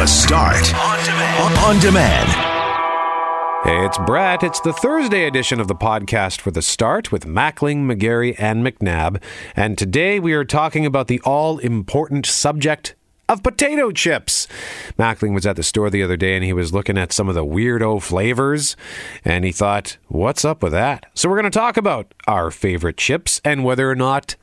The Start on demand. On demand. Hey, it's Brett. It's the Thursday edition of the podcast for The Start with Mackling, McGarry, and McNabb. And today we are talking about the all important subject of potato chips. Mackling was at the store the other day and he was looking at some of the weirdo flavors and he thought, what's up with that? So we're going to talk about our favorite chips and whether or not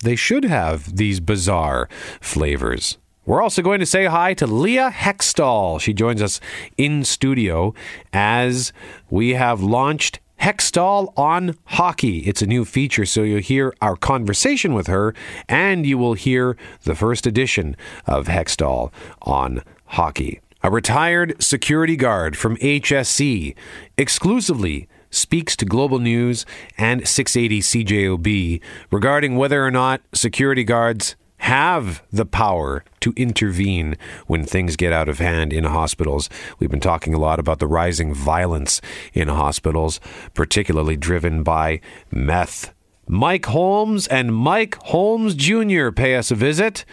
they should have these bizarre flavors. We're also going to say hi to Leah Hextall. She joins us in studio as we have launched Hextall on Hockey. It's a new feature, so you'll hear our conversation with her and you will hear the first edition of Hextall on Hockey. A retired security guard from HSC exclusively speaks to Global News and 680 CJOB regarding whether or not security guards have the power to intervene when things get out of hand in hospitals. We've been talking a lot about the rising violence in hospitals, particularly driven by meth. Mike Holmes and Mike Holmes Jr. pay us a visit.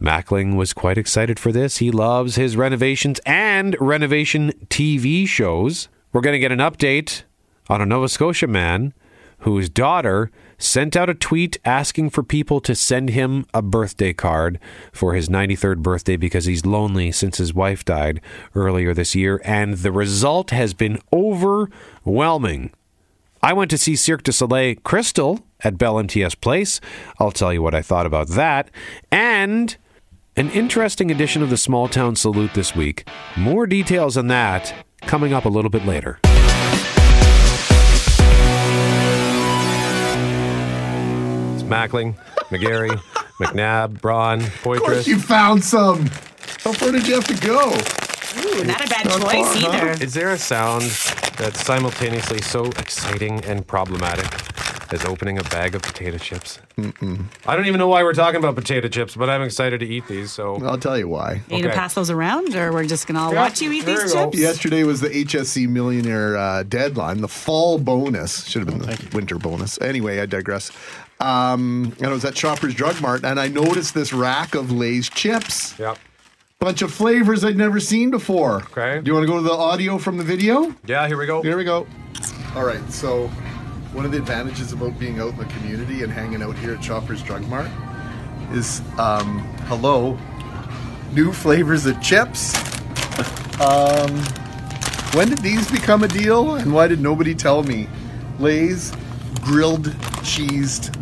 Mackling was quite excited for this. He loves his renovations and renovation TV shows. We're going to get an update on a Nova Scotia man whose daughter sent out a tweet asking for people to send him a birthday card for his 93rd birthday because he's lonely since his wife died earlier this year. And the result has been overwhelming. I went to see Cirque du Soleil Crystal at Bell MTS Place. I'll tell you what I thought about that. And an interesting edition of the Small Town Salute this week. More details on that coming up a little bit later. Mackling, McGarry, McNabb, Braun, Poitras. You found some. How far did you have to go? Ooh, not a bad Not choice far, huh? either. Is there a sound that's simultaneously so exciting and problematic as opening a bag of potato chips? Mm-mm. I don't even know why we're talking about potato chips, but I'm excited to eat these. So I'll tell you why. Are you gonna pass those around, or we're just gonna all Yeah, watch you eat these you chips? Yesterday was the HSC Millionaire uh, deadline, the fall bonus. Should have been the winter bonus. Anyway, I digress. Um, and I was at Shoppers Drug Mart, and I noticed this rack of Lay's chips. Yep. Bunch of flavors I'd never seen before. Okay. Do you want to go to the audio from the video? yeah. Here we go. Here we go. All right, so one of the advantages about being out in the community and hanging out here at Shoppers Drug Mart is, um, hello, new flavors of chips. um, when did these become a deal, and why did nobody tell me? Lay's grilled cheesed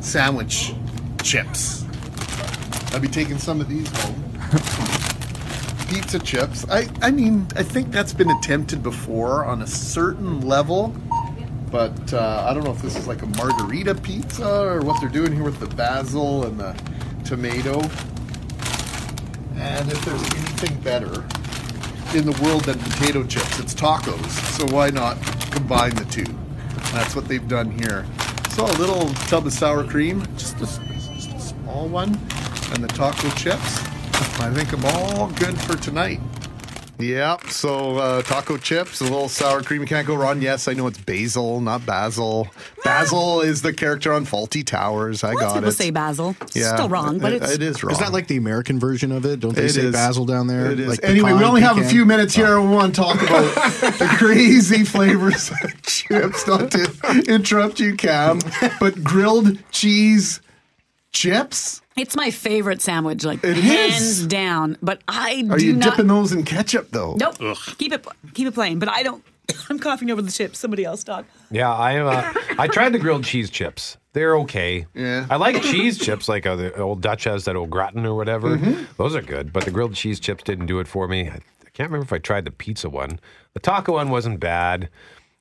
sandwich chips. I'll be taking some of these home pizza chips. I, I mean, I think that's been attempted before on a certain level, but uh, I don't know if this is like a margarita pizza or what they're doing here with the basil and the tomato. And if there's anything better in the world than potato chips, it's tacos. So why not combine the two? That's what they've done here. A little tub of sour cream, just a, just a small one, and the taco chips. I think I'm all good for tonight. Yep. So uh, taco chips, a little sour cream. You can't go wrong. Yes, I know it's basil, not basil. Basil is the character on Fawlty Towers. I Lots of got people it. say basil. yeah, Still wrong, but it- it's it is wrong. Is that like the American version of it? Don't they It say is. basil down there? It is. Like anyway, we pecan, only have a few minutes here. We want to talk about the crazy flavors of chips. Not to interrupt you, Cam, but grilled cheese chips. it's my favorite sandwich, like It hands is. down. But I Are do you not. dipping those in ketchup though? Nope. Keep it keep it plain. But I don't. I'm coughing over the chips. Somebody else talk. Yeah, I uh, I tried the grilled cheese chips. They're okay. Yeah. I like cheese chips, like uh, the old Dutch has that old gratin or whatever. Mm-hmm. Those are good, but the grilled cheese chips didn't do it for me. I, I can't remember if I tried the pizza one. The taco one wasn't bad.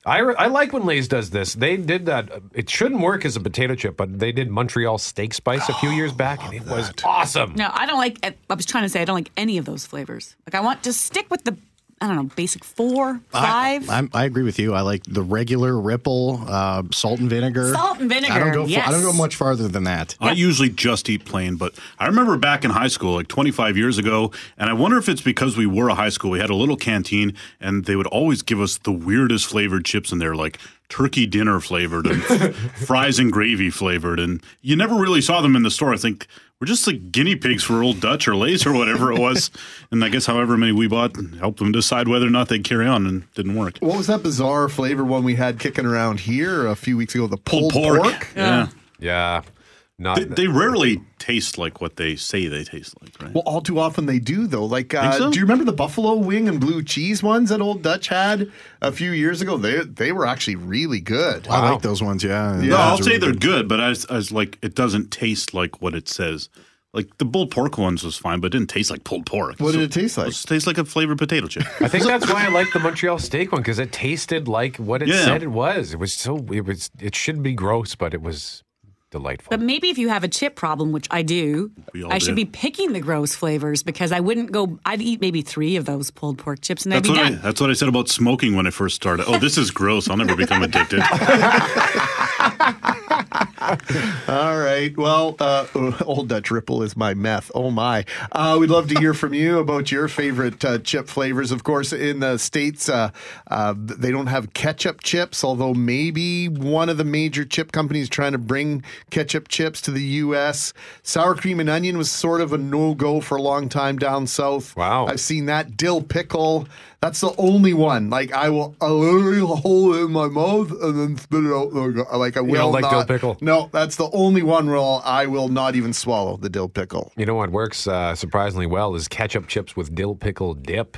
I, re- I like when Lay's does this. They did that. It shouldn't work as a potato chip, but they did Montreal steak spice a few oh, years back, and it was awesome. No, I don't like. I was trying to say I don't like any of those flavors. Like I want to stick with the. I don't know, basic four, five. I, I'm, I agree with you. I like the regular Ripple uh, salt and vinegar. Salt and vinegar, I don't go. fa- I don't go much farther than that. I usually just eat plain, but I remember back in high school, like 25 years ago, and I wonder if it's because we were a high school. We had a little canteen, and they would always give us the weirdest flavored chips in there, like turkey dinner flavored and fries and gravy flavored. And you never really saw them in the store. I think we're just like guinea pigs for Old Dutch or Lay's or whatever it was. and I guess however many we bought helped them decide whether or not they'd carry on and didn't work. What was that bizarre flavor one we had kicking around here a few weeks ago? The pulled, Pulled pork. pork. Yeah. Yeah. Not They, they rarely taste like what they say they taste like, right? Well, all too often they do though. Like, uh, so? do you remember the buffalo wing and blue cheese ones that Old Dutch had a few years ago? They they were actually really good. I like those ones. Yeah. no, I'll say really they're good, but I was, I was like, it doesn't taste like what it says. Like the pulled pork ones was fine, but it didn't taste like pulled pork. What did it taste like? It tastes like a flavored potato chip. I think that's why I like the Montreal steak one because it tasted like what it Yeah. said it was. It was so it was it should be gross, but it was delightful. But maybe if you have a chip problem, which I do, We all I should be picking the gross flavors because I wouldn't go. I'd eat maybe three of those pulled pork chips and That's I'd be what, I, that's what I said about smoking when I first started. Oh, this is gross. I'll never become addicted. All right. Well, uh, Old Dutch Ripple is my meth. Oh my. Uh, we'd love to hear from you about your favorite uh, chip flavors. Of course, in the states, uh, uh, they don't have ketchup chips, although maybe one of the major chip companies trying to bring ketchup chips to the U.S. Sour cream and onion was sort of a no go for a long time down south. Wow. I've seen that dill pickle. That's the only one. Like I will, I literally hold it in my mouth and then spit it out. Like I will don't like dill pickle? No, that's the only one where I'll- I will not even swallow the dill pickle. you know what works uh, surprisingly well is ketchup chips with dill pickle dip.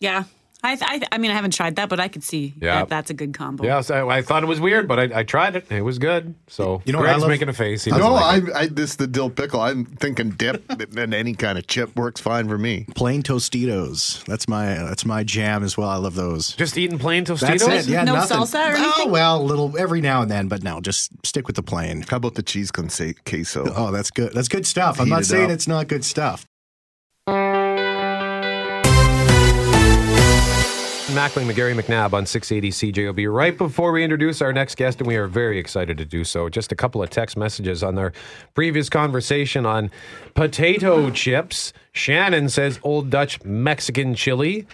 Yeah. I, I, I mean, I haven't tried that, but I could see Yeah. that that's a good combo. Yeah, so I thought it was weird, but I, I tried it. It was good. So You know what Greg's making a face. He No, like. I, I this the dill pickle. I'm thinking dip and any kind of chip works fine for me. plain Tostitos. That's my that's my jam as well. I love those. just eating plain Tostitos. That's it. Yeah, No nothing. salsa or oh, anything. Oh well, a little every now and then, but no, just stick with the plain. How about the cheese con queso? Oh, that's good. That's good stuff. I'm Heat not saying up. it's not good stuff. Mackling, McGarry, McNabb on 680 CJOB. Right before we introduce our next guest, and we are very excited to do so, just a couple of text messages on our previous conversation on potato chips. Shannon says Old Dutch Mexican chili.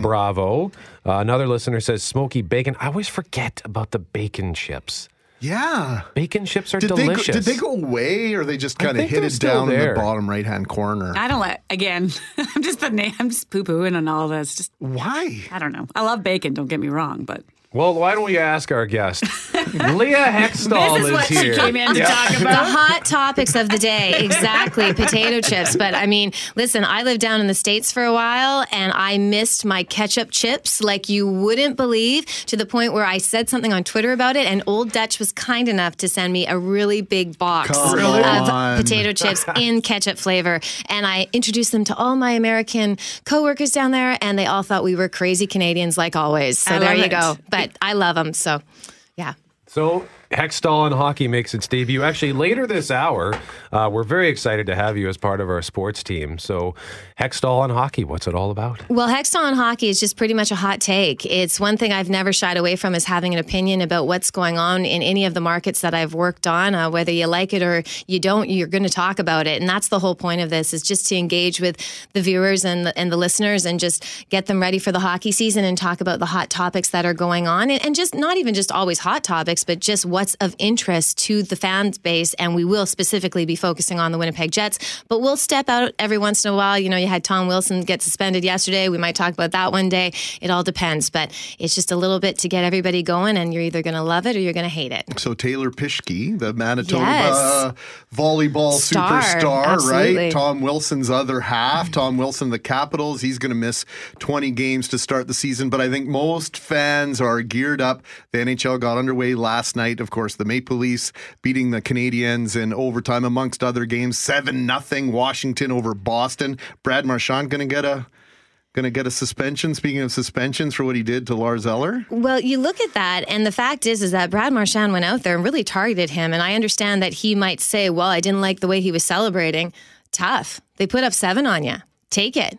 Bravo. Uh, another listener says smoky bacon. I always forget about the bacon chips. Yeah. Bacon chips are Did they, go, delicious. did they go away or they just kind of think hit it still down in the bottom right hand corner? I don't like, again, I'm just the name, I'm just poo pooing and all this. Just, Why? I don't know. I love bacon, don't get me wrong, but Well, why don't we ask our guest? Leah Hextall this is what here. she came in to talk about. The hot topics of the day. Exactly. Potato chips. But i mean listen i lived down in the states for a while and i missed my ketchup chips like you wouldn't believe to the point where i said something on twitter about it and old dutch was kind enough to send me a really big box Come of on. potato chips in ketchup flavor. And i introduced them to all my american coworkers down there and they all thought we were crazy canadians like always. So I there you it. go. But i love them so. yeah So, Hextall on Hockey makes its debut. Actually, later this hour, uh, we're very excited to have you as part of our sports team. So, Hextall on Hockey, what's it all about? Well, Hextall on hockey is just pretty much a hot take. It's one thing I've never shied away from is having an opinion about what's going on in any of the markets that I've worked on. Uh, whether you like it or you don't, you're going to talk about it, and that's the whole point of this: is just to engage with the viewers and the, and the listeners, and just get them ready for the hockey season and talk about the hot topics that are going on, and, and just not even just always hot topics, but just what's of interest to the fan base. And we will specifically be focusing on the Winnipeg Jets, but we'll step out every once in a while. You know, you had Tom Wilson get suspended yesterday. We might talk about that one day. It all depends, but it's just a little bit to get everybody going, and you're either going to love it or you're going to hate it. So Taylor Pischke, the Manitoba Yes. uh, volleyball Star, superstar, absolutely. right? Tom Wilson's other half. Tom Wilson, the Capitals, he's going to miss 20 games to start the season. But I think most fans are geared up. The NHL got underway last night. Of course, the Maple Leafs beating the Canadiens in overtime, amongst other games, seven nothing. Washington over Boston. Brad Marchand going to get a. Going to get a suspension. Speaking of suspensions, for what he did to Lars Eller, Well, you look at that, and the fact is, is that Brad Marchand went out there and really targeted him. And I understand that he might say, "Well, I didn't like the way he was celebrating." Tough. They put up seven on you. Take it.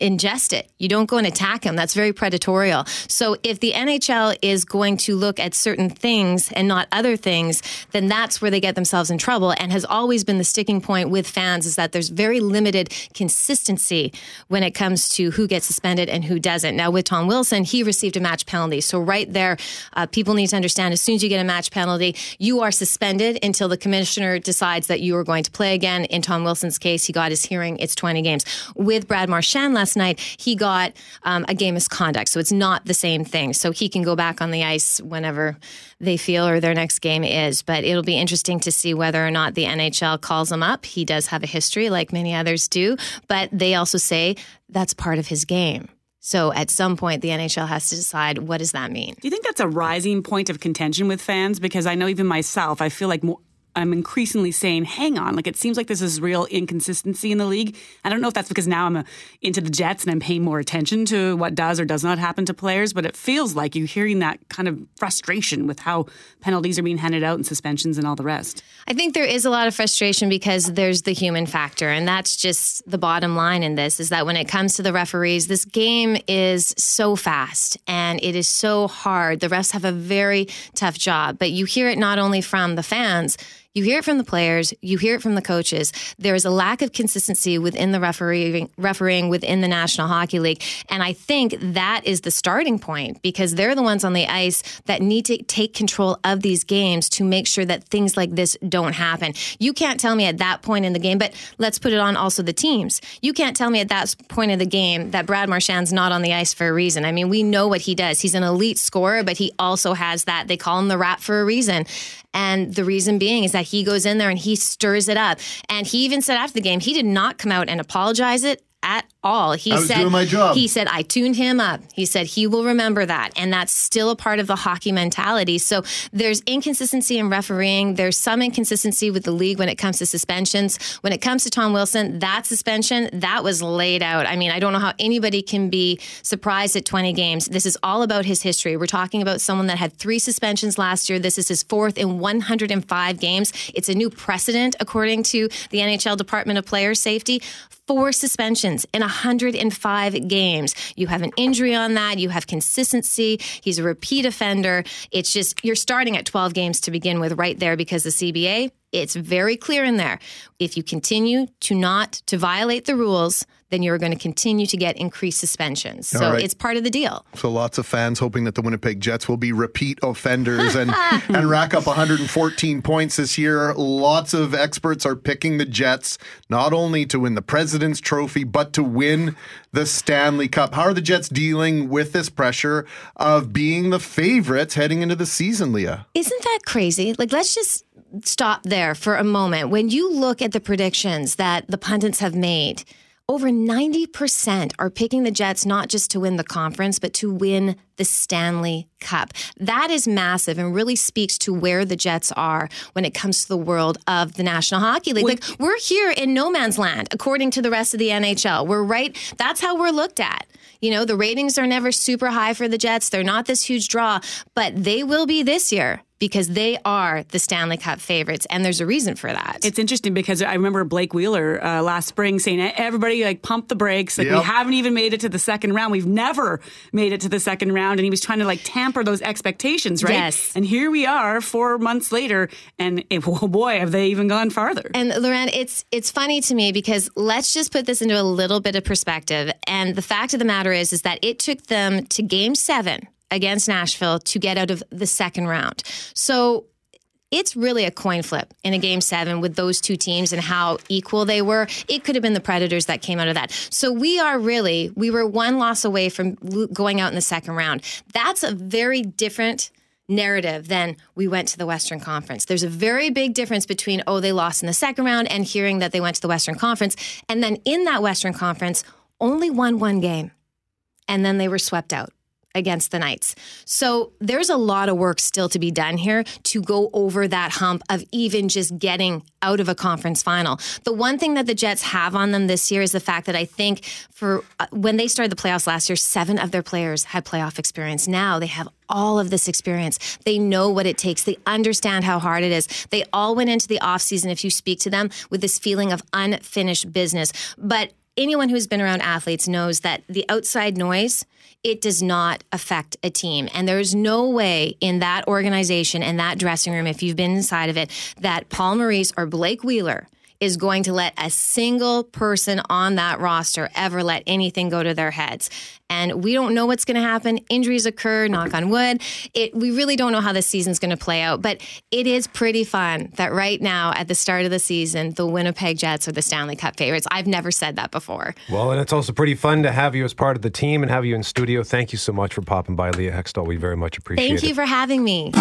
Ingest it. You don't go and attack him. That's very predatorial. So if the NHL is going to look at certain things and not other things, then that's where they get themselves in trouble and has always been the sticking point with fans is that there's very limited consistency when it comes to who gets suspended and who doesn't. Now with Tom Wilson, he received a match penalty. So right there, uh, people need to understand as soon as you get a match penalty, you are suspended until the commissioner decides that you are going to play again. In Tom Wilson's case, he got his hearing. It's 20 games. With Brad Marchand last night, he got um, a game misconduct. So it's not the same thing. So he can go back on the ice whenever they feel or their next game is. But it'll be interesting to see whether or not the NHL calls him up. He does have a history, like many others do. But they also say that's part of his game. So at some point, the NHL has to decide what does that mean. Do you think that's a rising point of contention with fans? Because I know even myself, I feel like more, I'm increasingly saying, hang on, like it seems like this is real inconsistency in the league. I don't know if that's because now I'm a, into the Jets and I'm paying more attention to what does or does not happen to players, but it feels like you're hearing that kind of frustration with how penalties are being handed out and suspensions and all the rest. I think there is a lot of frustration because there's the human factor, and that's just the bottom line in this is that when it comes to the referees, this game is so fast and it is so hard. The refs have a very tough job, but you hear it not only from the fans, you hear it from the players, you hear it from the coaches. There is a lack of consistency within the refereeing, refereeing within the National Hockey League. And I think that is the starting point because they're the ones on the ice that need to take control of these games to make sure that things like this don't happen. You can't tell me at that point in the game, but let's put it on also the teams. You can't tell me at that point of the game that Brad Marchand's not on the ice for a reason. I mean, we know what he does. He's an elite scorer, but he also has that. They call him the rat for a reason. And the reason being is that he goes in there and he stirs it up. And he even said after the game, he did not come out and apologize it at all. He said doing my job. he said I tuned him up. He said he will remember that and that's still a part of the hockey mentality. So there's inconsistency in refereeing. There's some inconsistency with the league when it comes to suspensions. When it comes to Tom Wilson, that suspension that was laid out. I mean, I don't know how anybody can be surprised at 20 games. This is all about his history. We're talking about someone that had 3 suspensions last year. This is his fourth in 105 games. It's a new precedent according to the NHL Department of Player Safety four suspensions in 105 games. You have an injury on that. You have consistency. He's a repeat offender. It's just, you're starting at 12 games to begin with right there because the CBA, it's very clear in there. If you continue to not, to violate the rules, then you're going to continue to get increased suspensions. So right. it's part of the deal. So lots of fans hoping that the Winnipeg Jets will be repeat offenders and, and rack up 114 points this year. Lots of experts are picking the Jets not only to win the President's Trophy, but to win the Stanley Cup. How are the Jets dealing with this pressure of being the favorites heading into the season, Leah? Isn't that crazy? Like, let's just stop there for a moment. When you look at the predictions that the pundits have made, over 90% are picking the Jets not just to win the conference, but to win the Stanley Cup. That is massive and really speaks to where the Jets are when it comes to the world of the National Hockey League. Like, we're here in no man's land, according to the rest of the NHL. We're right, that's how we're looked at. You know, the ratings are never super high for the Jets. They're not this huge draw, but they will be this year because they are the Stanley Cup favorites, and there's a reason for that. It's interesting because I remember Blake Wheeler uh, last spring saying, "Everybody like pump the brakes. Like we haven't even made it to the second round. We've never made it to the second round." And he was trying to like tamper those expectations, right? Yes. And here we are, four months later, and it, oh boy, have they even gone farther? And Loren, it's it's funny to me because let's just put this into a little bit of perspective. And the fact of the matter is, is that it took them to Game Seven against Nashville to get out of the second round. So it's really a coin flip in a game seven with those two teams and how equal they were. It could have been the Predators that came out of that. So we are really, we were one loss away from going out in the second round. That's a very different narrative than we went to the Western Conference. There's a very big difference between, oh, they lost in the second round and hearing that they went to the Western Conference. And then in that Western Conference, only won one game. And then they were swept out against the Knights. So there's a lot of work still to be done here to go over that hump of even just getting out of a conference final. The one thing that the Jets have on them this year is the fact that I think for uh, when they started the playoffs last year, seven of their players had playoff experience. Now they have all of this experience. They know what it takes. They understand how hard it is. They all went into the offseason, if you speak to them, with this feeling of unfinished business. But anyone who's been around athletes knows that the outside noise it does not affect a team. And there's no way in that organization and that dressing room if you've been inside of it that paul maurice or blake wheeler is going to let a single person on that roster ever let anything go to their heads. And we don't know what's going to happen. Injuries occur, knock on wood. It, we really don't know how this season's going to play out, but it is pretty fun that right now at the start of the season, the Winnipeg Jets are the Stanley Cup favorites. I've never said that before. Well, and it's also pretty fun to have you as part of the team and have you in studio. Thank you so much for popping by, Leah Hextall. We very much appreciate Thank it. Thank you for having me.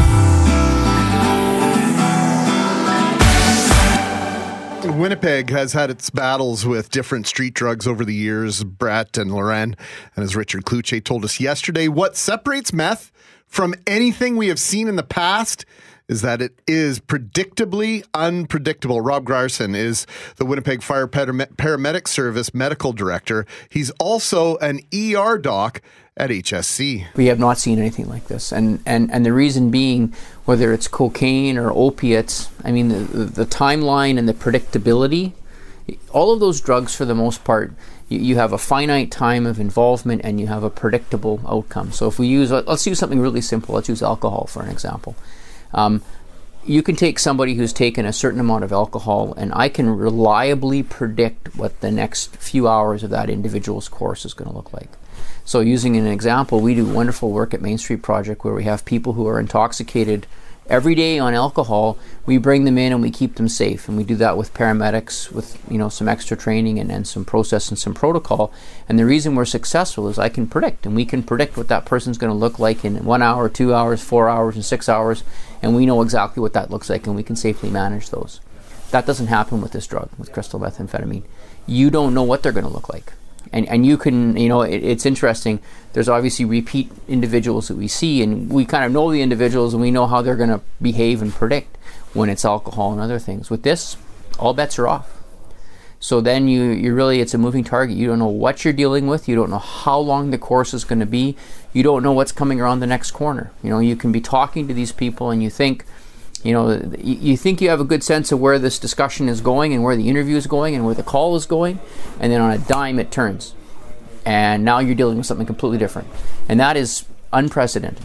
Winnipeg has had its battles with different street drugs over the years. Brett and Loren, and as Richard Kluche told us yesterday, what separates meth from anything we have seen in the past is that it is predictably unpredictable. Rob Grierson is the Winnipeg Fire Paramedic Service medical director. He's also an ER doc at HSC. We have not seen anything like this, and and and the reason being, whether it's cocaine or opiates, I mean the the, timeline and the predictability, all of those drugs for the most part. You, you have a finite time of involvement and you have a predictable outcome. So, if we use, let's use something really simple. Let's use alcohol for an example. Um, you can take somebody who's taken a certain amount of alcohol, and I can reliably predict what the next few hours of that individual's course is going to look like. So, using an example, we do wonderful work at Main Street Project where we have people who are intoxicated every day on alcohol. We bring them in and we keep them safe, and we do that with paramedics with you know some extra training and, and some process and some protocol. And the reason we're successful is I can predict, and we can predict what that person's going to look like in one hour, two hours, four hours, and six hours, and we know exactly what that looks like, and we can safely manage those. That doesn't happen with this drug, with crystal methamphetamine. You don't know what they're going to look like and and you can you know it, it's interesting. There's obviously repeat individuals that we see and we kind of know the individuals and we know how they're going to behave and predict when it's alcohol and other things. With this all bets are off. So then you you really it's a moving target. You don't know what you're dealing with. You don't know how long the course is going to be. You don't know what's coming around the next corner. You know you can be talking to these people and you think you know, you think you have a good sense of where this discussion is going and where the interview is going and where the call is going, and then on a dime it turns. And now you're dealing with something completely different. And that is unprecedented.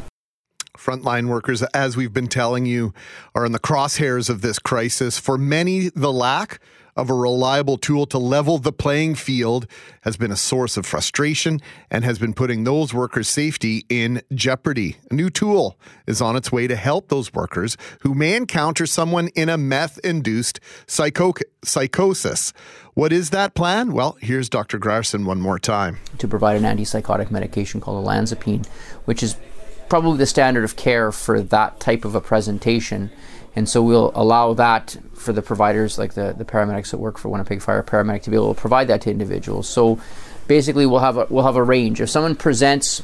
Frontline workers, as we've been telling you, are in the crosshairs of this crisis. For many, the lack of a reliable tool to level the playing field has been a source of frustration and has been putting those workers' safety in jeopardy. A new tool is on its way to help those workers who may encounter someone in a meth induced psycho- psychosis. What is that plan? Well, here's Dr. Grierson one more time. To provide an antipsychotic medication called olanzapine, which is probably the standard of care for that type of a presentation and so we'll allow that for the providers, like the, the paramedics that work for Winnipeg Fire Paramedic, to be able to provide that to individuals. So basically, we'll have a, we'll have a range. If someone presents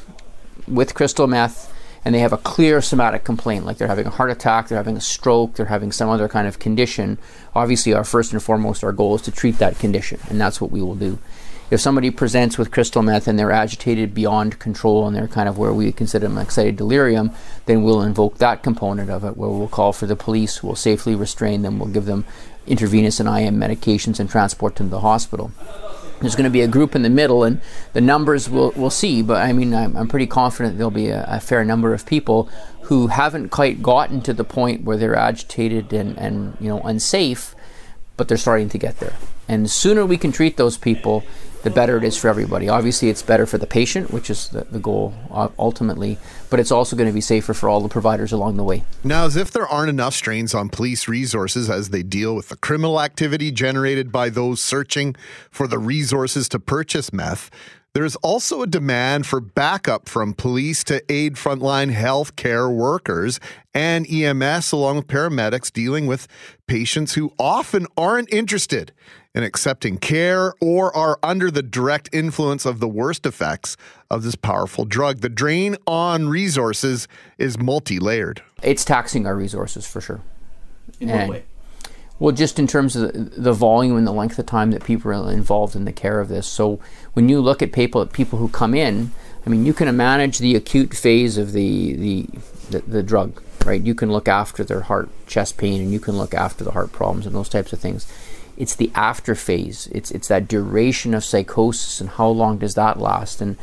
with crystal meth and they have a clear somatic complaint, like they're having a heart attack, they're having a stroke, they're having some other kind of condition, obviously, our first and foremost, our goal is to treat that condition, and that's what we will do if somebody presents with crystal meth and they're agitated beyond control and they're kind of where we consider them excited delirium, then we'll invoke that component of it where we'll call for the police, we'll safely restrain them, we'll give them intravenous and IM medications and transport them to the hospital. There's going to be a group in the middle, and the numbers we'll, we'll see. But I mean, I'm, I'm pretty confident there'll be a, a, fair number of people who haven't quite gotten to the point where they're agitated and, and you know unsafe, but they're starting to get there. And the sooner we can treat those people, the better it is for everybody. Obviously, it's better for the patient, which is the, the goal uh, ultimately, but it's also going to be safer for all the providers along the way. Now, as if there aren't enough strains on police resources as they deal with the criminal activity generated by those searching for the resources to purchase meth, there's also a demand for backup from police to aid frontline healthcare workers and EMS, along with paramedics dealing with patients who often aren't interested in accepting care or are under the direct influence of the worst effects of this powerful drug. The drain on resources is multi layered. It's taxing our resources for sure. In and, what way? Well, just in terms of the, the, volume and the length of time that people are involved in the care of this. So when you look at people, people who come in, I mean, you can manage the acute phase of the, the, the, the drug, right? You can look after their heart, chest pain, and you can look after the heart problems and those types of things it's the after phase. It's it's that duration of psychosis and how long does that last? And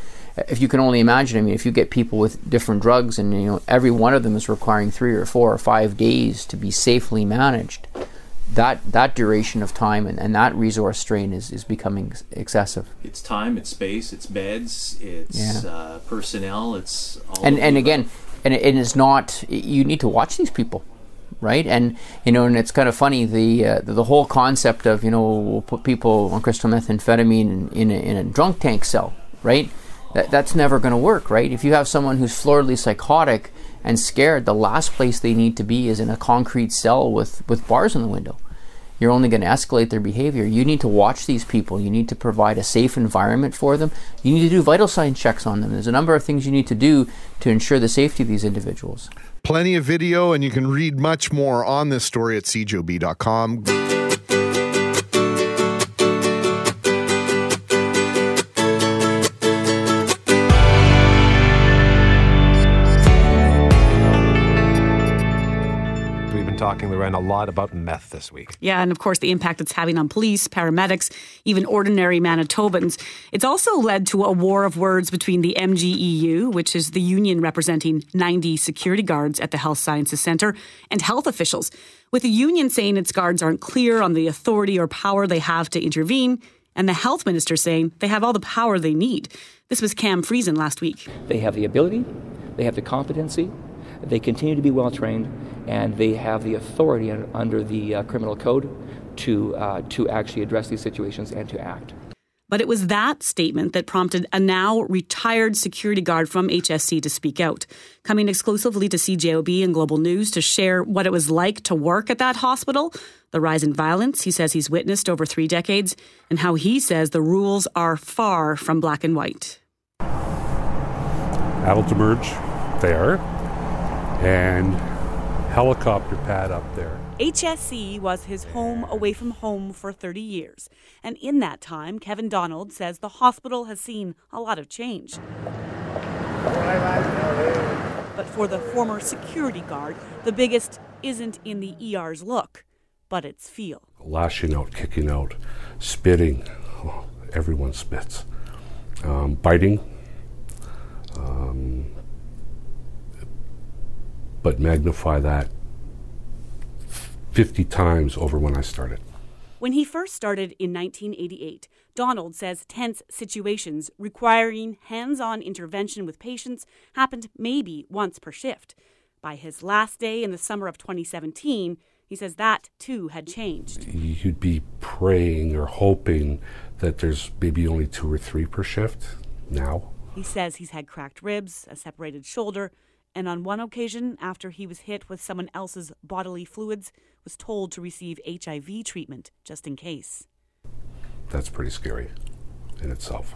if you can only imagine, I mean, if you get people with different drugs and you know every one of them is requiring three or four or five days to be safely managed, that that duration of time and, and that resource strain is, is becoming excessive. It's time, it's space, it's beds, it's Yeah. uh, personnel, it's all and and again, above. and it is not. You need to watch these people, right? And you know, and it's kind of funny the uh, the, whole concept of you know we'll put people on crystal methamphetamine in, in, a, in a drunk tank cell, right? That that's never going to work, right? If you have someone who's floridly psychotic and scared, the last place they need to be is in a concrete cell with with bars in the window. You're only going to escalate their behavior. You need to watch these people. You need to provide a safe environment for them. You need to do vital sign checks on them. There's a number of things you need to do to ensure the safety of these individuals. Plenty of video, and you can read much more on this story at cjob.com. talking, Lorraine, a lot about meth this week. Yeah, and of course, the impact it's having on police, paramedics, even ordinary Manitobans. It's also led to a war of words between the MGEU, which is the union representing 90 security guards at the Health Sciences Centre, and health officials, with the union saying its guards aren't clear on the authority or power they have to intervene, and the health minister saying they have all the power they need. This was Cam Friesen last week. They have the ability, they have the competency, they continue to be well trained, and they have the authority under the uh, criminal code to uh, to actually address these situations and to act. But it was that statement that prompted a now retired security guard from HSC to speak out, coming exclusively to CJOB and Global News to share what it was like to work at that hospital, the rise in violence he says he's witnessed over three decades, and how he says the rules are far from black and white. adults emerge there and helicopter pad up there. HSC was his home away from home for 30 years. And in that time, Kevin Donald says the hospital has seen a lot of change. But for the former security guard, the biggest isn't in the ER's look, but its feel. Lashing out, kicking out, spitting. Oh, everyone spits. Um, biting. Um, but magnify that 50 times over when I started. When he first started in 1988, Donald says tense situations requiring hands on intervention with patients happened maybe once per shift. By his last day in the summer of 2017, he says that too had changed. You'd be praying or hoping that there's maybe only two or three per shift now. He says he's had cracked ribs, a separated shoulder, and on one occasion, after he was hit with someone else's bodily fluids, was told to receive HIV treatment just in case. That's pretty scary in itself.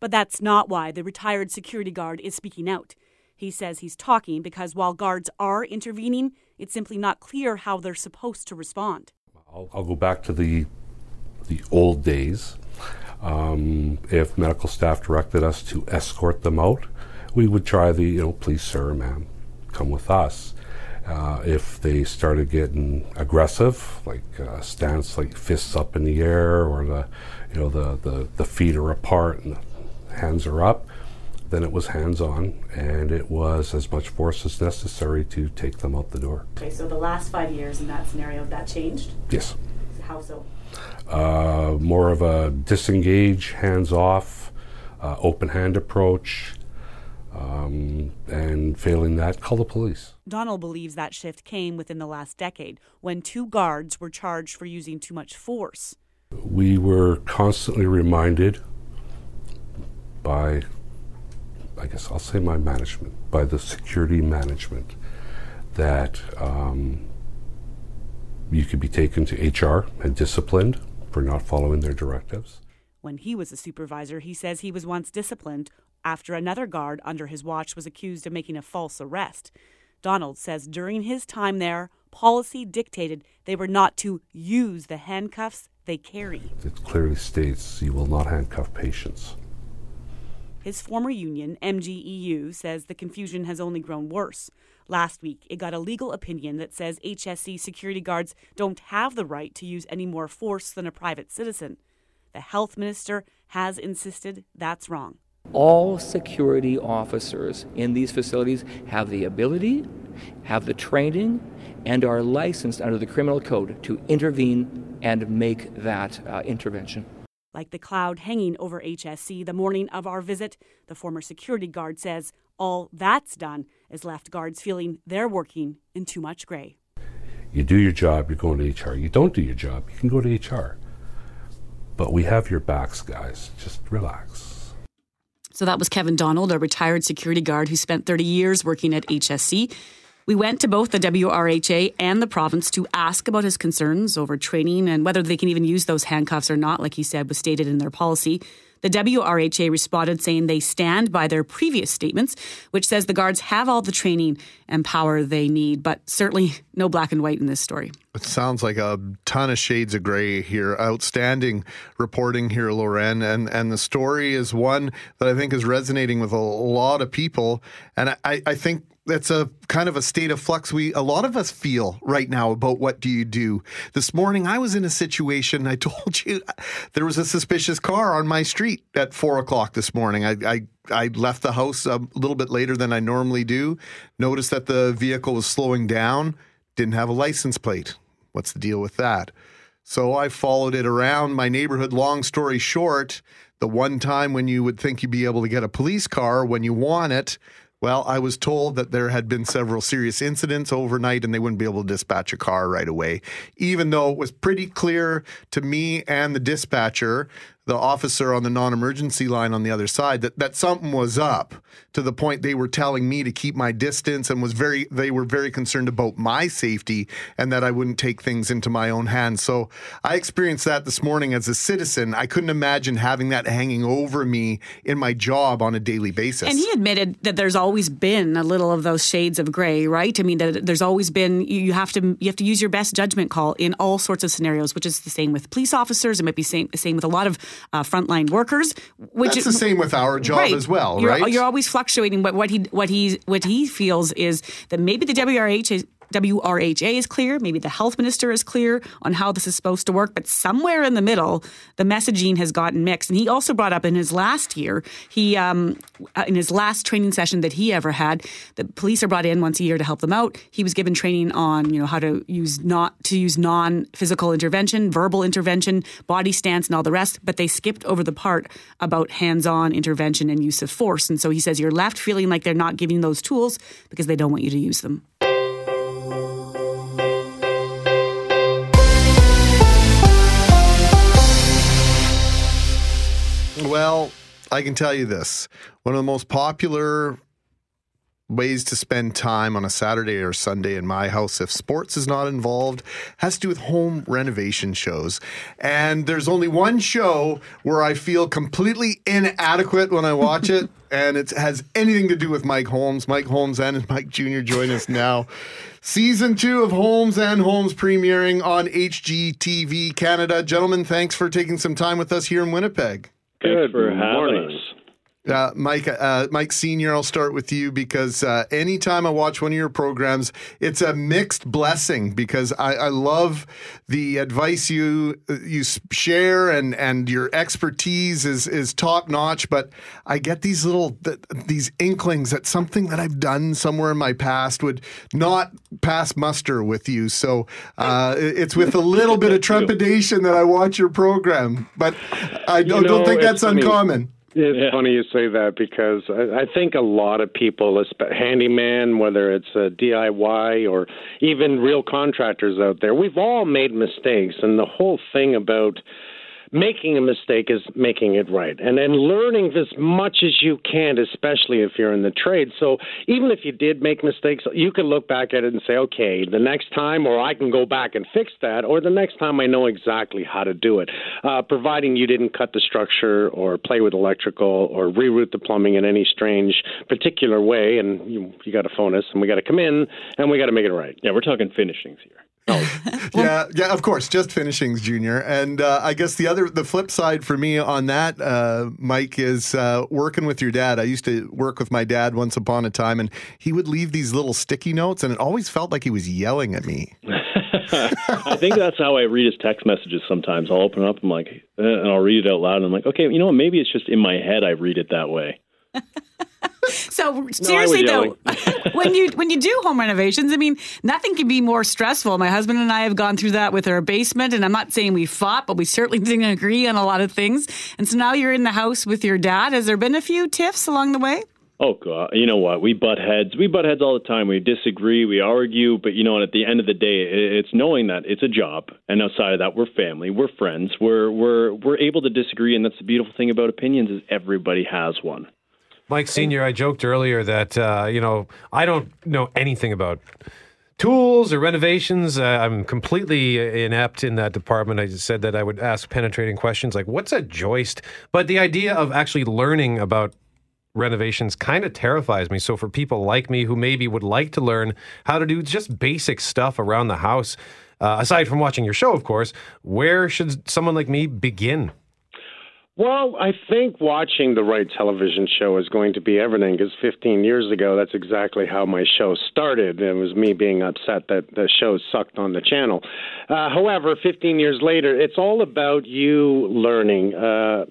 But that's not why the retired security guard is speaking out. He says he's talking because while guards are intervening, it's simply not clear how they're supposed to respond. I'll, I'll go back to the the old days. Um, if medical staff directed us to escort them out, we would try the you know, please, sir, ma'am, come with us. Uh, if they started getting aggressive, like uh, stance, like fists up in the air, or the you know the, the, the feet are apart and the hands are up, then it was hands on, and it was as much force as necessary to take them out the door. Okay, so the last five years in that scenario, that changed? Yes. How so? uh, more of a disengage, hands off, uh, open hand approach, um, and failing that, call the police. Donald believes that shift came within the last decade when two guards were charged for using too much force. We were constantly reminded by, I guess I'll say my management, by the security management, that um, you could be taken to HR and disciplined for not following their directives. When he was a supervisor, he says he was once disciplined after another guard under his watch was accused of making a false arrest. Donald says during his time there, policy dictated they were not to use the handcuffs they carry. It clearly states you will not handcuff patients. His former union, MGEU, says the confusion has only grown worse. Last week, it got a legal opinion that says HSC security guards don't have the right to use any more force than a private citizen. The health minister has insisted that's wrong. All security officers in these facilities have the ability, have the training, and are licensed under the criminal code to intervene and make that uh, intervention. Like the cloud hanging over HSC the morning of our visit, the former security guard says all that's done is left guards feeling they're working in too much gray. You do your job, you're going to HR. You don't do your job, you can go to HR. But we have your backs, guys. Just relax. So that was Kevin Donald, a retired security guard who spent 30 years working at HSC. We went to both the WRHA and the province to ask about his concerns over training and whether they can even use those handcuffs or not, like he said was stated in their policy. The WRHA responded saying they stand by their previous statements, which says the guards have all the training and power they need, but certainly no black and white in this story. It sounds like a ton of shades of gray here. Outstanding reporting here, Loren, and and the story is one that I think is resonating with a lot of people, and I, I think that's a kind of a state of flux we a lot of us feel right now about what do you do. This morning i was in a situation i told you there was a suspicious car on my street at four o'clock this morning. I i, I left the house a little bit later than i normally do. Noticed that the vehicle was slowing down. Didn't have a license plate. What's the deal with that? So i followed it around. My neighborhood long story short the one time when you would think you'd be able to get a police car when you want it well, I was told that there had been several serious incidents overnight and they wouldn't be able to dispatch a car right away, even though it was pretty clear to me and the dispatcher, the officer on the non emergency line on the other side, that, that something was up to the point they were telling me to keep my distance and was very they were very concerned about my safety and that I wouldn't take things into my own hands. So I experienced that this morning as a citizen. I couldn't imagine having that hanging over me in my job on a daily basis. And he admitted that there's always been a little of those shades of gray, right? I mean, that there's always been you have to you have to use your best judgment call in all sorts of scenarios, which is the same with police officers. It might be same same with a lot of uh, frontline workers. Which That's the same with our job right. as well, you're, right? You're always fluctuating, but what he what he what he feels is that maybe the WRH is WRHA is clear, maybe the health minister is clear on how this is supposed to work, but somewhere in the middle, the messaging has gotten mixed. And he also brought up in his last year, he um, uh, in his last training session that he ever had, the police are brought in once a year to help them out. He was given training on you know how to use not to use non physical intervention, verbal intervention, body stance, and all the rest, but they skipped over the part about hands on intervention and use of force. And so he says you're left feeling like they're not giving those tools because they don't want you to use them. Well, I can tell you this. One of the most popular ways to spend time on a Saturday or Sunday in my house, if sports is not involved, has to do with home renovation shows. And there's only one show where I feel completely inadequate when I watch it, and it has anything to do with Mike Holmes. Mike Holmes and Mike Jr. join us now. Season two of Holmes and Holmes premiering on HGTV Canada. Gentlemen, thanks for taking some time with us here in Winnipeg. Good for having us. Uh, Mike, uh, Mike Senior, I'll start with you because uh, anytime I watch one of your programs, it's a mixed blessing because I, I love the advice you you share and and your expertise is is top notch. But I get these little th- these inklings that something that I've done somewhere in my past would not pass muster with you. So uh, it's with a little bit of trepidation that I watch your program, but I don't, know, don't think that's uncommon. It's funny you say that because I, I think a lot of people, handyman, whether it's a DIY or even real contractors out there, we've all made mistakes. And the whole thing about making a mistake is making it right and then learning as much as you can especially if you're in the trade so even if you did make mistakes you can look back at it and say okay the next time or i can go back and fix that or the next time i know exactly how to do it uh, providing you didn't cut the structure or play with electrical or reroute the plumbing in any strange particular way and you, you got to phone us and we got to come in and we got to make it right Yeah, we're talking finishings here. yeah, yeah, of course, just finishings, Junior. And uh, I guess the other, the flip side for me on that, uh, Mike, is uh, working with your dad. I used to work with my dad once upon a time, and he would leave these little sticky notes, and it always felt like he was yelling at me. I think that's how I read his text messages sometimes. I'll open it up, I'm like, eh, and I'll read it out loud, and I'm like, okay, you know what? Maybe it's just in my head I read it that way. So seriously though, when you when you do home renovations, I mean, nothing can be more stressful. My husband and I have gone through that with our basement, and I'm not saying we fought, but we certainly didn't agree on a lot of things. And so now you're in the house with your dad. Has there been a few tiffs along the way? Oh God! You know what? We butt heads. We butt heads all the time. We disagree. We argue. But you know, at the end of the day, it's knowing that it's a job, and outside of that, we're family. We're friends. We're we're we're able to disagree, and that's the beautiful thing about opinions is everybody has one. Mike Senior, I joked earlier that uh, you know I don't know anything about tools or renovations. Uh, I'm completely inept in that department. I just said that I would ask penetrating questions like, "What's a joist?" But the idea of actually learning about renovations kind of terrifies me. So for people like me who maybe would like to learn how to do just basic stuff around the house, uh, aside from watching your show, of course, where should someone like me begin? Well, I think watching the right television show is going to be everything because 15 years ago, that's exactly how my show started. It was me being upset that the show sucked on the channel. Uh, however, 15 years later, it's all about you learning. Uh,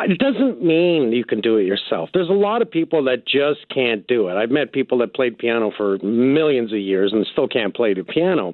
it doesn't mean you can do it yourself. There's a lot of people that just can't do it. I've met people that played piano for millions of years and still can't play the piano.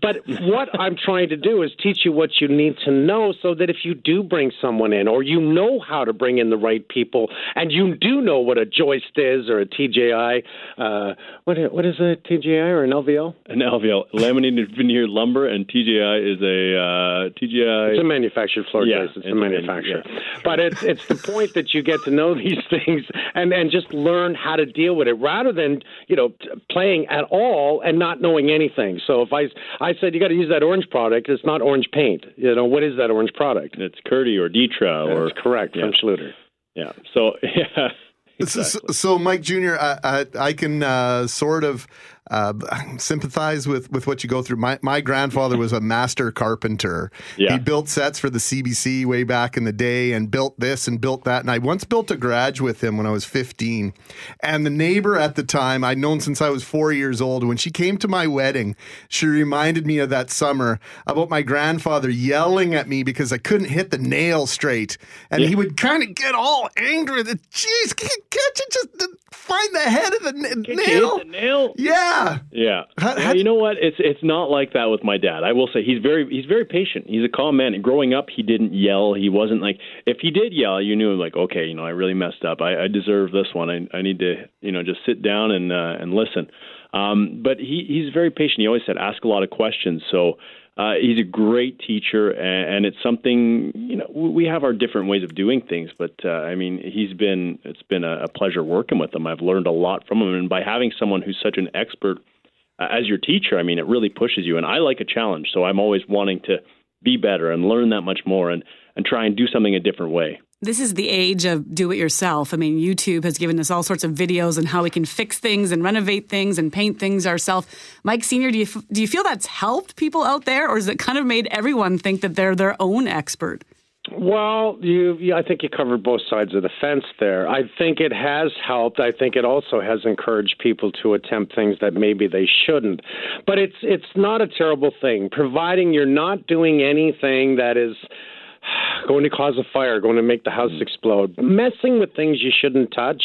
But what I'm trying to do is teach you what you need to know so that if you do bring someone in or you know how to bring in the right people and you do know what a joist is or a TJI, uh, what, what is a TJI or an LVL? An LVL, laminated veneer lumber, and TJI is a uh, TJI. It's a manufactured floor yeah, joist. It's, it's a manufacturer. Yeah. But it's, it's the point that you get to know these things and, and just learn how to deal with it rather than, you know, playing at all and not knowing anything. So if I I said you got to use that orange product. It's not orange paint. You know what is that orange product? It's Kerdi or Ditra or That's correct yeah. from Schluter. Yeah. So yeah. Exactly. So, so, Mike Jr., I, I, I can uh, sort of uh, sympathize with, with what you go through. My, my grandfather was a master carpenter. Yeah. He built sets for the CBC way back in the day and built this and built that. And I once built a garage with him when I was 15. And the neighbor at the time, I'd known since I was four years old, when she came to my wedding, she reminded me of that summer about my grandfather yelling at me because I couldn't hit the nail straight. And Yeah. he would kind of get all angry. That, Jeez, can't you just find the head of the n- nail? the nail? Yeah. Yeah. How- Yeah, how- you know what? It's it's not like that with my dad. I will say he's very he's very patient. He's a calm man. And growing up, he didn't yell. He wasn't like if he did yell, you knew like okay, you know, I really messed up. I, I deserve this one. I I need to you know just sit down and uh, and listen. Um, but he he's very patient. He always said ask a lot of questions. So. Uh, he's a great teacher, and, and it's something you know we have our different ways of doing things. But uh, I mean, he's been it's been a, a pleasure working with him. I've learned a lot from him, and by having someone who's such an expert uh, as your teacher, I mean, it really pushes you. And I like a challenge, so I'm always wanting to be better and learn that much more, and and try and do something a different way. This is the age of do it yourself. I mean, YouTube has given us all sorts of videos on how we can fix things and renovate things and paint things ourselves. Mike Senior, do you do you feel that's helped people out there, or has it kind of made everyone think that they're their own expert? Well, you, you, I think you covered both sides of the fence there. I think it has helped. I think it also has encouraged people to attempt things that maybe they shouldn't. But it's it's not a terrible thing, providing you're not doing anything that is going to cause a fire, going to make the house explode, messing with things you shouldn't touch.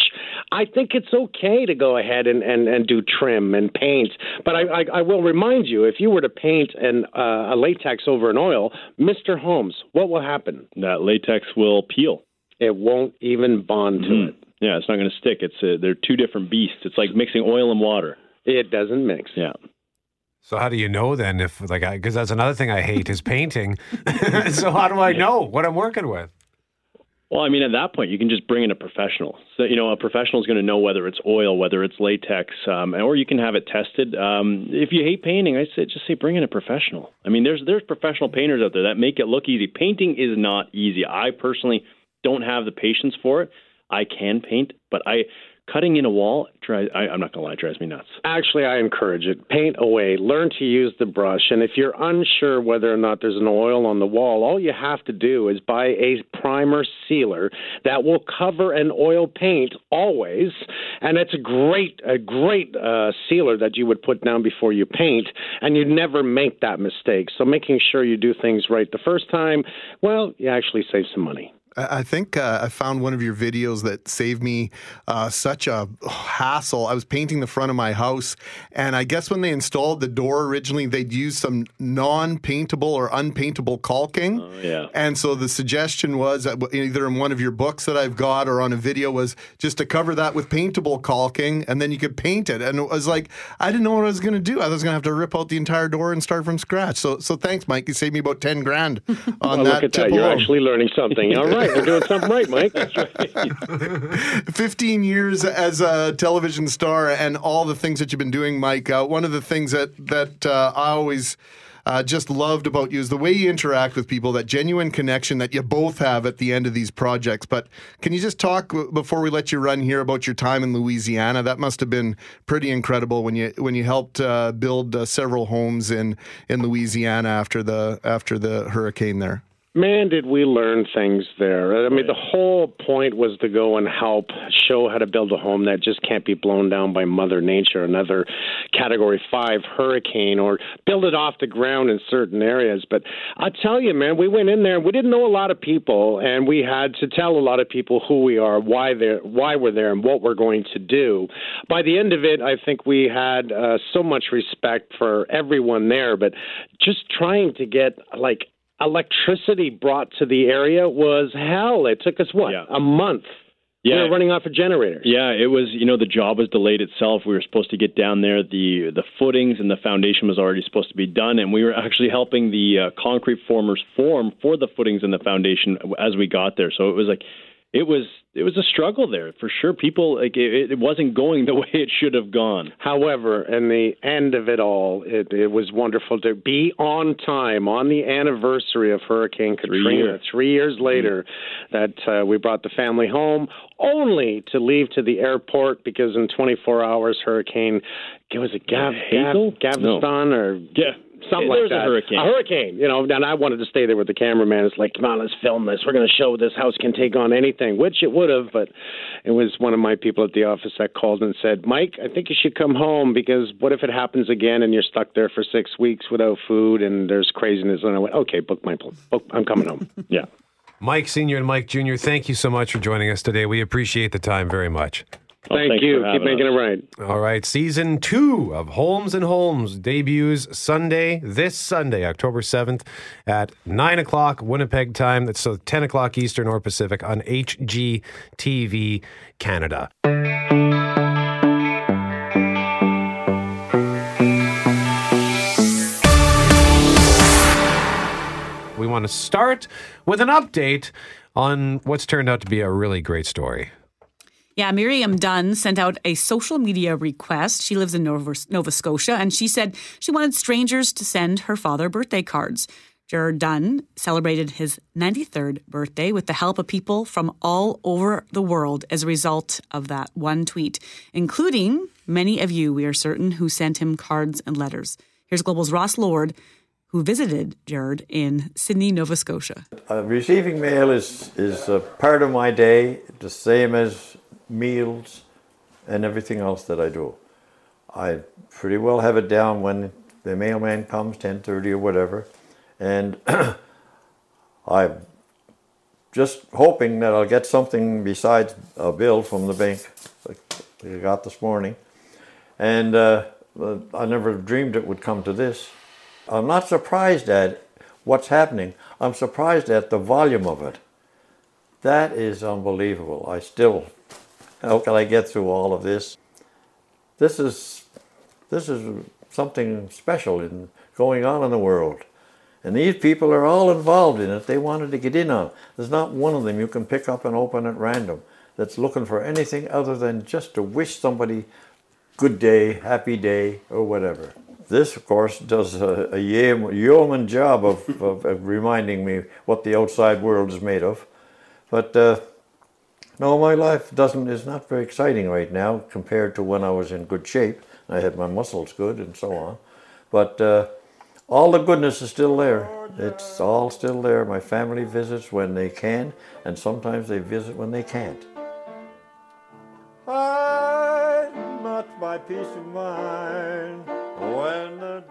I think it's okay to go ahead and, and, and do trim and paint. But I, I, I will remind you if you were to paint an, uh, a latex over an oil, Mr. Holmes, what will happen? That latex will peel. It won't even bond to Mhm. it. Yeah, it's not going to stick. It's uh they're two different beasts. It's like mixing oil and water. It doesn't mix. Yeah. So how do you know then if like because that's another thing I hate is painting. so how do I know what I'm working with? Well, I mean, at that point, you can just bring in a professional. So, you know, a professional is going to know whether it's oil, whether it's latex, um, or you can have it tested. Um, if you hate painting, I say just say bring in a professional. I mean, there's there's professional painters out there that make it look easy. Painting is not easy. I personally don't have the patience for it. I can paint, but I cutting in a wall, dri I, I'm not gonna lie, it drives me nuts. Actually, I encourage it. Paint away. Learn to use the brush. And if you're unsure whether or not there's an oil on the wall, all you have to do is buy a primer sealer that will cover an oil paint always. And it's a great, a great uh, sealer that you would put down before you paint, and you never make that mistake. So making sure you do things right the first time, well, you actually save some money. I think uh, I found one of your videos that saved me uh, such a hassle. I was painting the front of my house, and I guess when they installed the door originally, they'd use some non-paintable or unpaintable caulking. Oh, yeah. And so the suggestion was that either in one of your books that I've got or on a video was just to cover that with paintable caulking, and then you could paint it. And it was like I didn't know what I was going to do. I was going to have to rip out the entire door and start from scratch. So, so thanks, Mike. You saved me about ten grand on well, that. look at tip that. You're actually learning something. All right, we're doing something right, Mike. That's right. 15 years as a television star and all the things that you've been doing, Mike. Uh, one of the things that that uh, I always uh, just loved about you is the way you interact with people, that genuine connection that you both have at the end of these projects. But can you just talk before we let you run here about your time in Louisiana? That must have been pretty incredible when you when you helped uh, build uh, several homes in in Louisiana after the after the hurricane there. Man, did we learn things there. I mean, the whole point was to go and help show how to build a home that just can't be blown down by Mother Nature, another Category 5 hurricane, or build it off the ground in certain areas. But I tell you, man, we went in there and we didn't know a lot of people, and we had to tell a lot of people who we are, why, they're, why we're there, and what we're going to do. By the end of it, I think we had uh, so much respect for everyone there, but just trying to get, like, electricity brought to the area was hell. It took us what a month. Yeah. we were running off a generator. Yeah, it was. You know, the job was delayed itself. We were supposed to get down there. the The footings and the foundation was already supposed to be done, and we were actually helping the uh, concrete formers form for the footings and the foundation as we got there. So it was like, it was it was a struggle there for sure. People like it, it wasn't going the way it should have gone. However, in the end of it all, it, it was wonderful to be on time on the anniversary of Hurricane Katrina. years. Three years later, that uh, we brought the family home, only to leave to the airport because in 24 hours, Hurricane, was it Gav, Gav, Hazel? Gaviston or Yeah. Something There like was a hurricane. A hurricane, you know. And I wanted to stay there with the cameraman. It's like, come on, let's film this. We're going to show this house can take on anything, which it would have. But it was one of my people at the office that called and said, Mike, I think you should come home because what if it happens again and you're stuck there for six weeks without food and there's craziness? And I went, okay, book my, pl- book, I'm coming home. yeah. Mike Sr. and Mike Jr., thank you so much for joining us today. We appreciate the time very much. Thank thanks you. Keep making us. it right. All right, season two of Holmes and Holmes debuts Sunday, this Sunday, October 7th at 9 o'clock Winnipeg time. That's so 10 o'clock Eastern or Pacific on HGTV Canada. We want to start with an update on what's turned out to be a really great story. Yeah, Miriam Dunn sent out a social media request. She lives in Nova, Nova Scotia, and she said she wanted strangers to send her father birthday cards. Gerard Dunn celebrated his 93rd birthday with the help of people from all over the world as a result of that one tweet, including many of you, we are certain, who sent him cards and letters. Here's Global's Ross Lord, who visited Gerard in Sydney, Nova Scotia. Uh, receiving mail is is a part of my day, the same as meals and everything else that I do. I pretty well have it down when the mailman comes, ten thirty or whatever, and I'm just hoping that I'll get something besides a bill from the bank, like I got this morning, and uh, I never dreamed it would come to this. I'm not surprised at what's happening. I'm surprised at the volume of it. That is unbelievable. I still, how can I get through all of this? This is, this is something special in going on in the world. And these people are all involved in it. They wanted to get in on it. There's not one of them you can pick up and open at random that's looking for anything other than just to wish somebody good day, happy day, or whatever. This, of course, does a, a yeoman job of, of, of reminding me what the outside world is made of. But uh, No, my life doesn't is not very exciting right now compared to when I was in good shape. I had my muscles good and so on. But uh, all the goodness is still there. It's all still there. My family visits when they can, and sometimes they visit when they can't. I not my peace of mind when the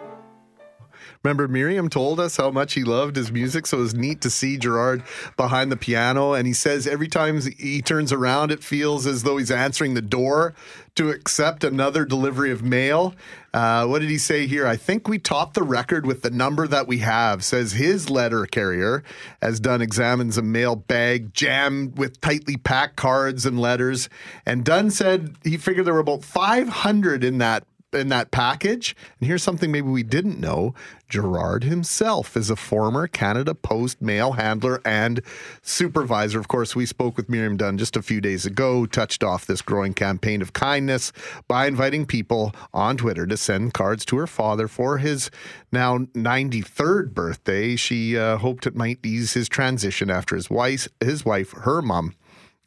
Remember, Miriam told us how much he loved his music, so it was neat to see Gerard behind the piano. And he says every time he turns around, it feels as though he's answering the door to accept another delivery of mail. Uh, what did he say here? I think we topped the record with the number that we have. Says his letter carrier has done examines a mail bag jammed with tightly packed cards and letters. And Dunn said he figured there were about 500 in that in that package. And here's something maybe we didn't know. Gerard himself is a former Canada Post mail handler and supervisor. Of course, we spoke with Miriam Dunn just a few days ago, touched off this growing campaign of kindness by inviting people on Twitter to send cards to her father for his now 93rd birthday. She uh, hoped it might ease his transition after his wife, his wife, her mom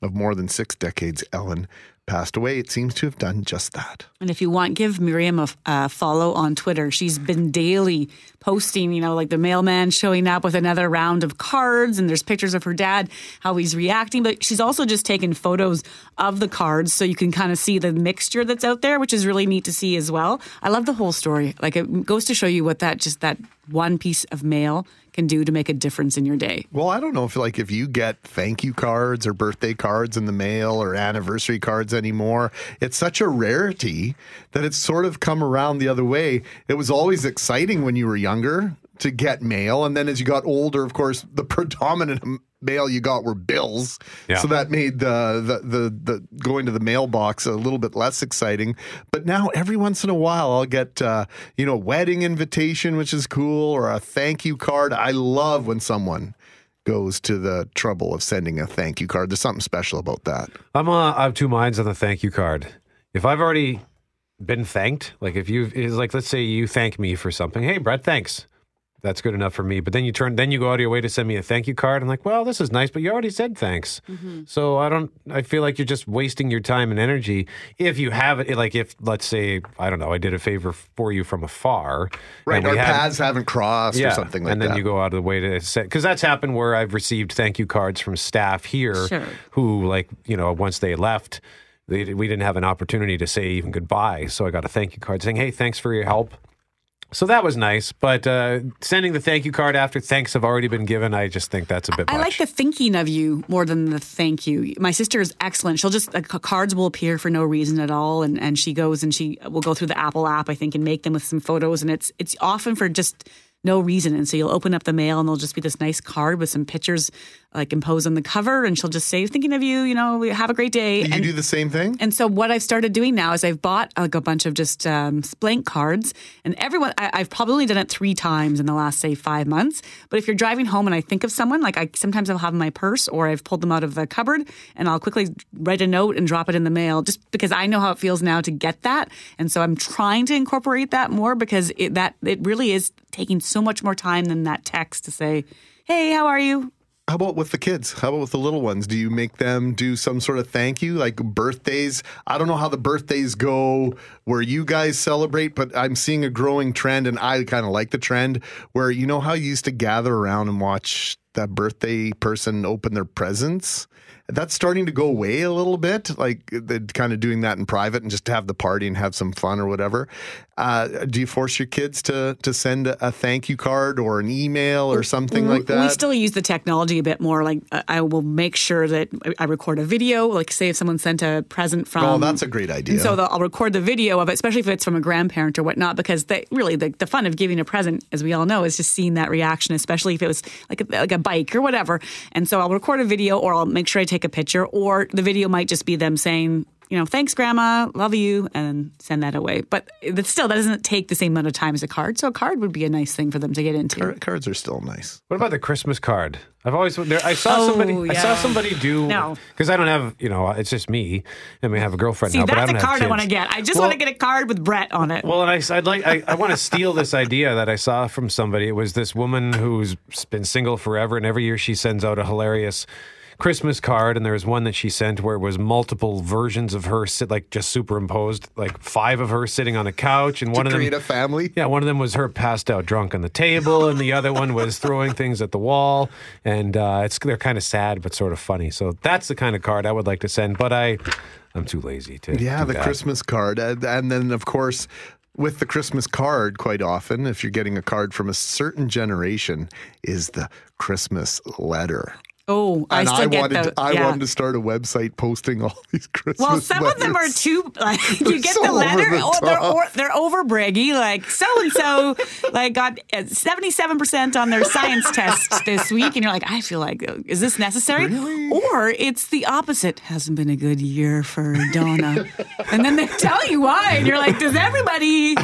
of more than six decades, Ellen, passed away, it seems to have done just that. And if you want, give Miriam a follow on Twitter. She's been daily posting, you know, like the mailman showing up with another round of cards, and there's pictures of her dad, how he's reacting. But she's also just taken photos of the cards so you can kind of see the mixture that's out there, which is really neat to see as well. I love the whole story. Like it goes to show you what that just that one piece of mail can do to make a difference in your day. Well, I don't know if like if you get thank you cards or birthday cards in the mail or anniversary cards anymore. It's such a rarity that it's sort of come around the other way. It was always exciting when you were younger to get mail and then as you got older, of course, the predominant mail you got were bills. Yeah. So that made the, the the the going to the mailbox a little bit less exciting. But now every once in a while I'll get uh, you know, a wedding invitation, which is cool, or a thank you card. I love when someone goes to the trouble of sending a thank you card. There's something special about that. I'm uh, I have two minds on the thank you card. If I've already been thanked, like if you is like let's say you thank me for something, hey Brett, thanks. That's good enough for me. But then you turn, then you go out of your way to send me a thank you card. I'm like, well, this is nice, but you already said thanks. Mm-hmm. So I don't. I feel like you're just wasting your time and energy. If you have it, like if let's say I don't know, I did a favor for you from afar, Right, and our had- paths haven't crossed or something like that. and then that. you go out of the way to say because that's happened where I've received thank you cards from staff here Sure. who like you know once they left they, we didn't have an opportunity to say even goodbye so I got a thank you card saying hey thanks for your help so that was nice but uh, sending the thank you card after thanks have already been given I just think that's a bit I much like the thinking of you more than the thank you. My sister is excellent. She'll just like, cards will appear for no reason at all, and, and she goes and she will go through the Apple app, I think, and make them with some photos, and it's it's often for just no reason. And so you'll open up the mail, and there'll just be this nice card with some pictures like impose on the cover, and she'll just say, "Thinking of you, you know, have a great day." you and, do the same thing? and so what I've started doing now is I've bought like a bunch of just um, blank cards, and everyone I, I've probably done it three times in the last say five months. But if you're driving home and I think of someone, like I sometimes I'll have my purse or I've pulled them out of the cupboard, and I'll quickly write a note and drop it in the mail, just because I know how it feels now to get that, and so I'm trying to incorporate that more because it, that it really is taking so much more time than that text to say, "Hey, how are you?" How about with the kids? How about with the little ones? Do you make them do some sort of thank you, like birthdays? I don't know how the birthdays go where you guys celebrate, but I'm seeing a growing trend, and I kind of like the trend where you know how you used to gather around and watch that birthday person open their presents? That's starting to go away a little bit, like kind of doing that in private and just to have the party and have some fun or whatever. Uh, do you force your kids to to send a, thank you card or an email or something like that? We still use the technology a bit more. Like I will make sure that I record a video. Like say if someone sent a present from. Oh, that's a great idea. So the, I'll record the video of it, especially if it's from a grandparent or whatnot, because they, really the, the fun of giving a present, as we all know, is just seeing that reaction, especially if it was like a, like a bike or whatever. And so I'll record a video, or I'll make sure I take a picture, or the video might just be them saying. You know, thanks, Grandma. Love you, and send that away. But it still, that doesn't take the same amount of time as a card. So a card would be a nice thing for them to get into. Car- cards are still nice. What about the Christmas card? I've always there, I saw oh, somebody Oh, I saw somebody do No. because I don't have you know it's just me I mean I have a girlfriend See, now but I that's don't a card I want to get. I just Well- want to get a card with Brett on it. Well, and I, I'd like, I, I want to steal this idea that I saw from somebody. It was this woman who's been single forever, and every year she sends out a hilarious Christmas card, and there was one that she sent where it was multiple versions of her sit like just superimposed, like five of her sitting on a couch, and one of them create a family. Yeah, one of them was her passed out drunk on the table, and the other one was throwing things at the wall, and uh, it's they're kind of sad but sort of funny. So that's the kind of card I would like to send, but I I'm too lazy to. Yeah, the that. Christmas card. And, and then, of course, with the Christmas card, quite often, if you're getting a card from a certain generation, is the Christmas letter. Oh, I and I get wanted, the, to, I yeah. wanted to start a website posting all these Christmas. Well, some of them are too like you get so the letter, the or they're or, they're over braggy. Like so and so, like got uh, seventy seven percent on their science test this week, and you're like, I feel like, uh, is this necessary? Or it's the opposite. Hasn't been a good year for Donna, and then they tell you why, and you're like, does everybody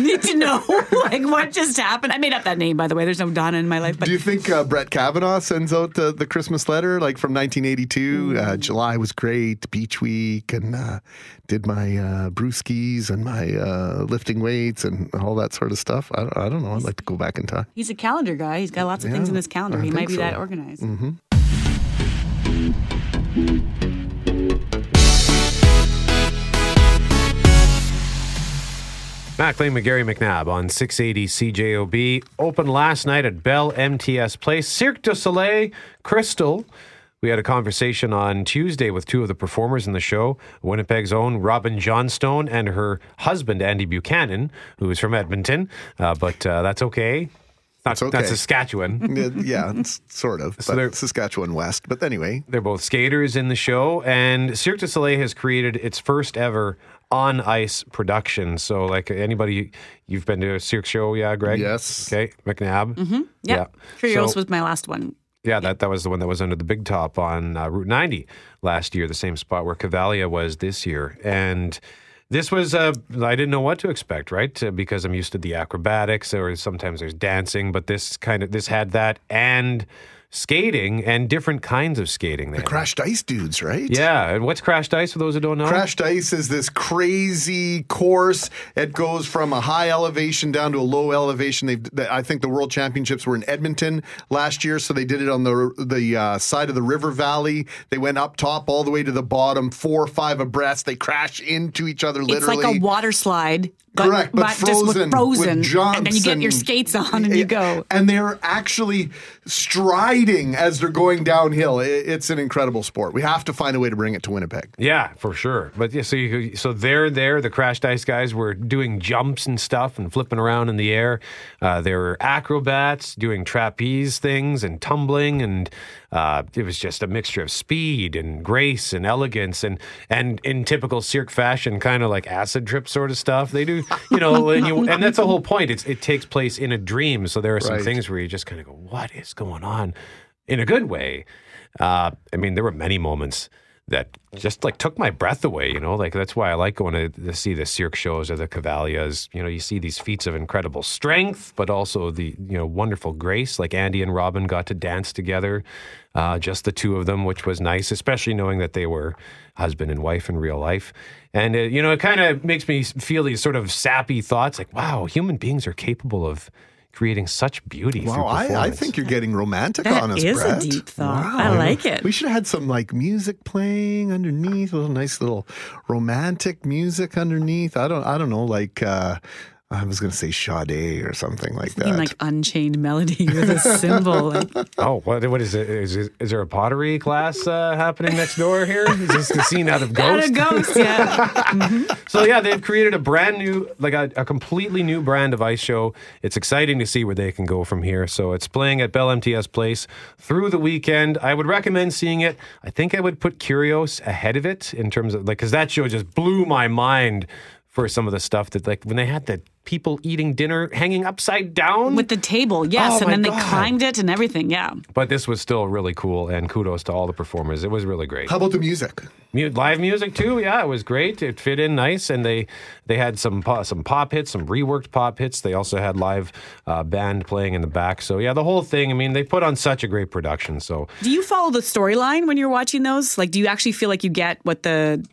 need to know like what just happened? I made up that name, by the way. There's no Donna in my life, but Do you think uh, Brett Kavanaugh sends out the, the Christmas letter like from 1982? Uh, July was great, beach week, and uh, did my uh, brewskis and my uh, lifting weights and all that sort of stuff. I, don't- I don't know. I'd like to go back in time. he's a calendar guy. He's got lots of things in his calendar. I he might be so. that organized. hmm Mackling McGarry McNabb on 680 CJOB. Open last night at Bell MTS Place. Cirque du Soleil, Crystal. We had a conversation on Tuesday with two of the performers in the show Winnipeg's own Robin Johnstone and her husband, Andy Buchanan, who is from Edmonton. Uh, but uh, that's okay. Not, okay. That's Saskatchewan. yeah, sort of. So but they're- Saskatchewan West. But anyway, They're both skaters in the show, and Cirque du Soleil has created its first ever on ice production. So, like anybody, you've been to a Cirque show, yeah, Greg? Yes. Okay, McNabb. Mm-hmm. Yeah. Yeah. Kurios So- was my last one. Yeah, that, that was the one that was under the big top on uh, Route 90 last year, the same spot where Cavalia was this year. And this was, uh, I didn't know what to expect, right? Uh, because I'm used to the acrobatics or sometimes there's dancing, but this kind of, this had that and skating and different kinds of skating. the crashed ice dudes, right? Yeah. And what's crashed ice for those who don't know? Crashed ice is this crazy course. It goes from a high elevation down to a low elevation. They've, I think the World Championships were in Edmonton last year, so they did it on the the uh, side of the river valley. They went up top all the way to the bottom, four or five abreast. They crash into each other literally. It's like a water slide. But, Correct, but just with frozen, with frozen, jumps and then you get your skates on and you go. and they're actually striding as they're going downhill. It- It's an incredible sport. We have to find a way to bring it to Winnipeg. Yeah, for sure. But yeah, so you, so they're there. The Crashed Ice guys were doing jumps and stuff and flipping around in the air. Uh, there were acrobats doing trapeze things and tumbling, and uh, it was just a mixture of speed and grace and elegance and and in typical cirque fashion, kind of like acid trip sort of stuff. They do, you know, and, you, and that's the whole point. It's, it takes place in a dream, so there are some Right. things where you just kind of go, "What is going on?" In a good way. Uh, I mean, there were many moments that just like took my breath away. You know, like that's why I like going to, to see the cirque shows or the cavalias. You know, you see these feats of incredible strength, but also the you know wonderful grace. Like Andy and Robin got to dance together, uh, just the two of them, which was nice, especially knowing that they were husband and wife in real life. And uh, you know, it kind of makes me feel these sort of sappy thoughts, like wow, human beings are capable of creating such beauty. through Wow, I, I think you're getting romantic That on us, is a deep thought. I like it. We should have had some like music playing underneath, a little nice little romantic music underneath. I don't, I don't know, like uh, I was going to say Sade or something like that. Thinking like Unchained Melody with a cymbal. Like, Oh, what, what is it? Is, is, is there a pottery class uh, happening next door here? Is this the scene out of out Ghost? of Ghost, yeah. So yeah, they've created a brand new, like a, a completely new brand of ice show. It's exciting to see where they can go from here. So it's playing at Bell MTS Place through the weekend. I would recommend seeing it. I think I would put Kurios ahead of it in terms of like because that show just blew my mind for some of the stuff that like when they had the people eating dinner hanging upside down With the table, yes. Oh, and my then they climbed it and everything, yeah. But this was still really cool, and kudos to all the performers. It was really great. How about the music? Mu- live music too, yeah, it was great. It fit in nice, and they they had some pop, some pop hits, some reworked pop hits. They also had live uh, band playing in the back. So yeah, the whole thing. I mean, they put on such a great production. So Do you follow the storyline when you're watching those? Like, do you actually feel like you get what the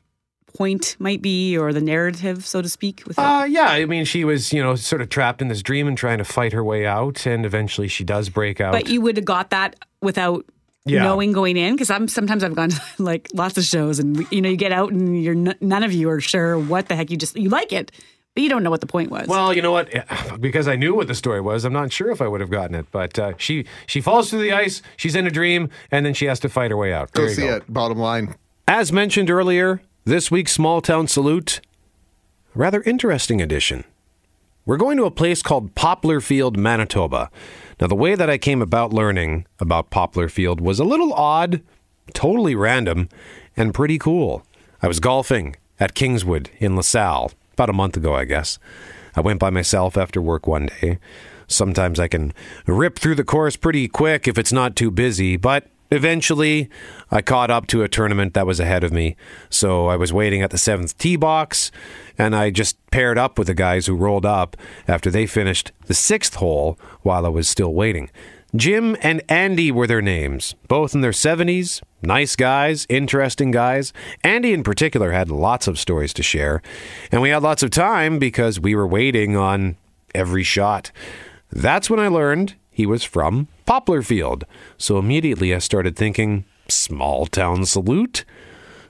point might be or the narrative, so to speak? With? Uh, yeah, I mean, she was, you know, sort of trapped in this dream and trying to fight her way out, and eventually she does break out. But you would have got that without Yeah. knowing going in because I'm sometimes I've gone to like lots of shows and you know you get out and you're n- none of you are sure what the heck you just you like it but you don't know what the point was. Well, you know what? Because I knew what the story was, I'm not sure if I would have gotten it. But uh, she she falls through the ice. She's in a dream, and then she has to fight her way out. Go There you see it. Bottom line. As mentioned earlier, this week's Small Town Salute, rather interesting edition. We're going to a place called Poplarfield, Manitoba. Now, the way that I came about learning about Poplarfield was a little odd, totally random, and pretty cool. I was golfing at Kingswood in LaSalle about a month ago, I guess. I went by myself after work one day. Sometimes I can rip through the course pretty quick if it's not too busy, but eventually I caught up to a tournament that was ahead of me. So I was waiting at the seventh tee box, and I just paired up with the guys who rolled up after they finished the sixth hole while I was still waiting. Jim and Andy were their names, both in their 70s. Nice guys, interesting guys. Andy, in particular, had lots of stories to share. And we had lots of time because we were waiting on every shot. That's when I learned he was from Poplarfield. So immediately I started thinking, small town salute?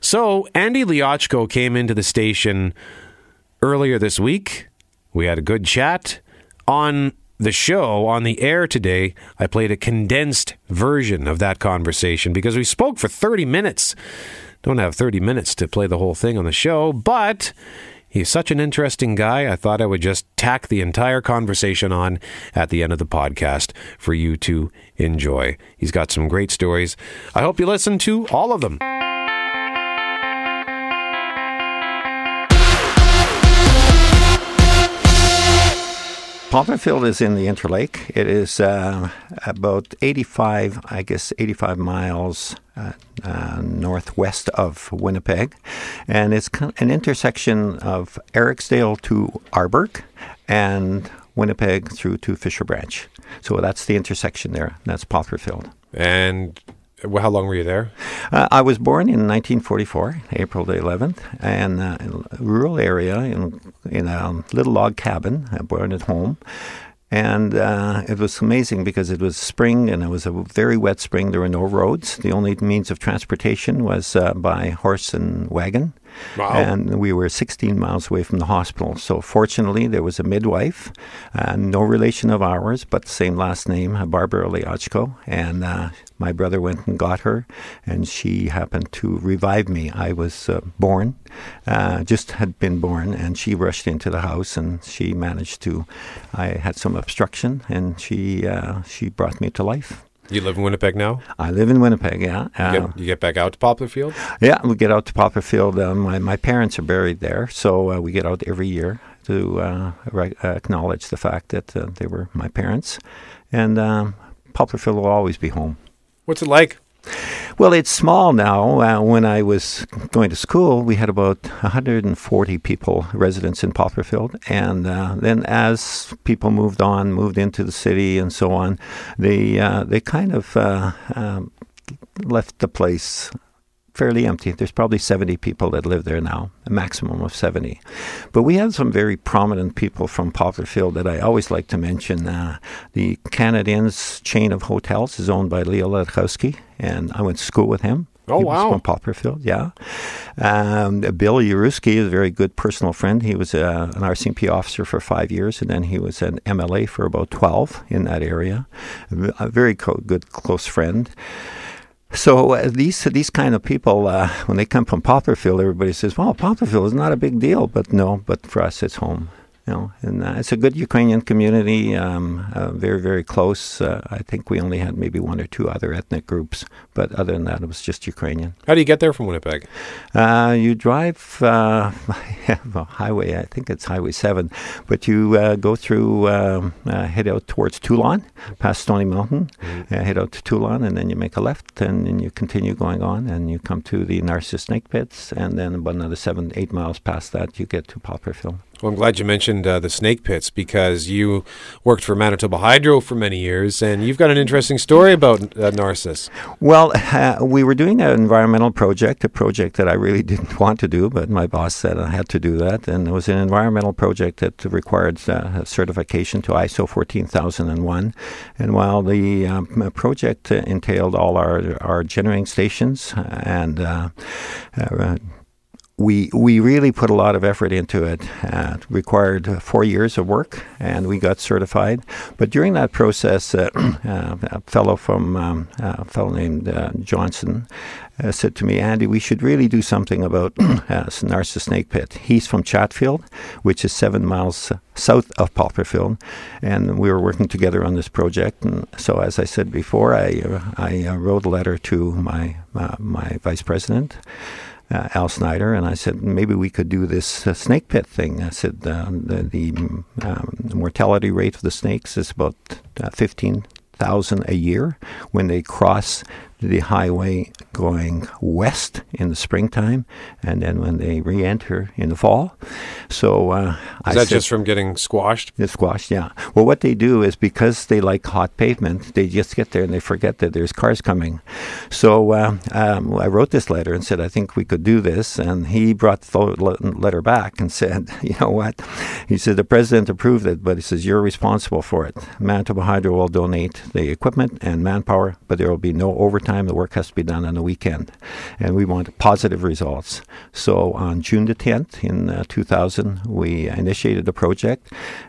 So Andy Liachko came into the station earlier this week. We had a good chat. On the show, on the air today, I played a condensed version of that conversation because we spoke for 30 minutes. Don't have 30 minutes to play the whole thing on the show, but he's such an interesting guy. I thought I would just tack the entire conversation on at the end of the podcast for you to enjoy. He's got some great stories. I hope you listen to all of them. Poplarfield is in the Interlake. It is uh, about 85, I guess, 85 miles uh, uh, northwest of Winnipeg. And it's an intersection of Eriksdale to Arborg and Winnipeg through to Fisher Branch. So that's the intersection there. That's Poplarfield. And how long were you there? Uh, I was born in 1944, April the 11th, and uh, in a rural area in, in a little log cabin. I born at home. And uh, it was amazing because it was spring and it was a very wet spring. There were no roads. The only means of transportation was uh, by horse and wagon. Wow. And we were 16 miles away from the hospital. So fortunately, there was a midwife, uh, no relation of ours, but same last name, Barbara Liachko. And uh, my brother went and got her, and she happened to revive me. I was uh, born, uh, just had been born, and she rushed into the house, and she managed to. I had some obstruction, and she uh, she brought me to life. You live in Winnipeg now? I live in Winnipeg, yeah. You get, you get back out to Poplarfield? Yeah, we get out to Poplarfield. Um, my, my parents are buried there, so uh, we get out every year to uh, re- uh, acknowledge the fact that uh, they were my parents. And um, Poplarfield will always be home. What's it like? Well, it's small now. Uh, when I was going to school, we had about 140 people, residents in Poplarfield. And uh, then as people moved on, moved into the city and so on, they, uh, they kind of uh, um, left the place fairly empty. There's probably 70 people that live there now, a maximum of 70. But we have some very prominent people from Poplarfield that I always like to mention. Uh, the Canad Inns chain of hotels is owned by Leo Ledohowski, and I went to school with him. Oh, he was wow. from Poplarfield, yeah. Um, Bill Uruski is a very good personal friend. He was uh, an RCMP officer for five years, and then he was an MLA for about 12 in that area. A very co- good, close friend. So uh, these these kind of people, uh, when they come from Poplarfield, everybody says, "Well, Poplarfield is not a big deal," but no, but for us, it's home. You know, and uh, it's a good Ukrainian community, um, uh, very very close. Uh, I think we only had maybe one or two other ethnic groups, but other than that, it was just Ukrainian. How do you get there from Winnipeg? Uh, you drive uh, a highway, I think it's Highway 7, but you uh, go through, um, uh, head out towards Teulon, past Stony Mountain, uh, head out to Teulon, and then you make a left, and then you continue going on, and you come to the Narcissus Snake Pits, and then about another seven, eight miles past that, you get to Poplarfield. Well, I'm glad you mentioned uh, the snake pits because you worked for Manitoba Hydro for many years, and you've got an interesting story about uh, Narcissus. Well, uh, we were doing an environmental project, a project that I really didn't want to do, but my boss said I had to do that. And it was an environmental project that required uh, certification to ISO 14001. And while the um, project entailed all our, our generating stations and uh, uh, we we really put a lot of effort into it. Uh, it required four years of work, and we got certified. But during that process, uh, uh, a fellow from um, a fellow named uh, Johnson uh, said to me, "Andy, we should really do something about uh, Narcissus Snake Pit." He's from Chatfield, which is seven miles south of Poplarfield, and we were working together on this project. And so, as I said before, I I wrote a letter to my my vice president uh, Al Snyder, and I said maybe we could do this uh, snake pit thing. I said the, the um, mortality rate of the snakes is about uh, fifteen thousand a year when they cross the highway going west in the springtime, and then when they re-enter in the fall. So uh, is I that said, just from getting squashed? It's squashed, yeah. Well, what they do is because they like hot pavement, they just get there and they forget that there's cars coming. So uh, um, I wrote this letter and said I think we could do this, and he brought the letter back and said, you know what? He said the president approved it, but he says you're responsible for it. Manitoba Hydro will donate the equipment and manpower, but there will be no overtime time. The work has to be done on the weekend. And we want positive results. So on June the 10th in uh, 2000, we initiated the project.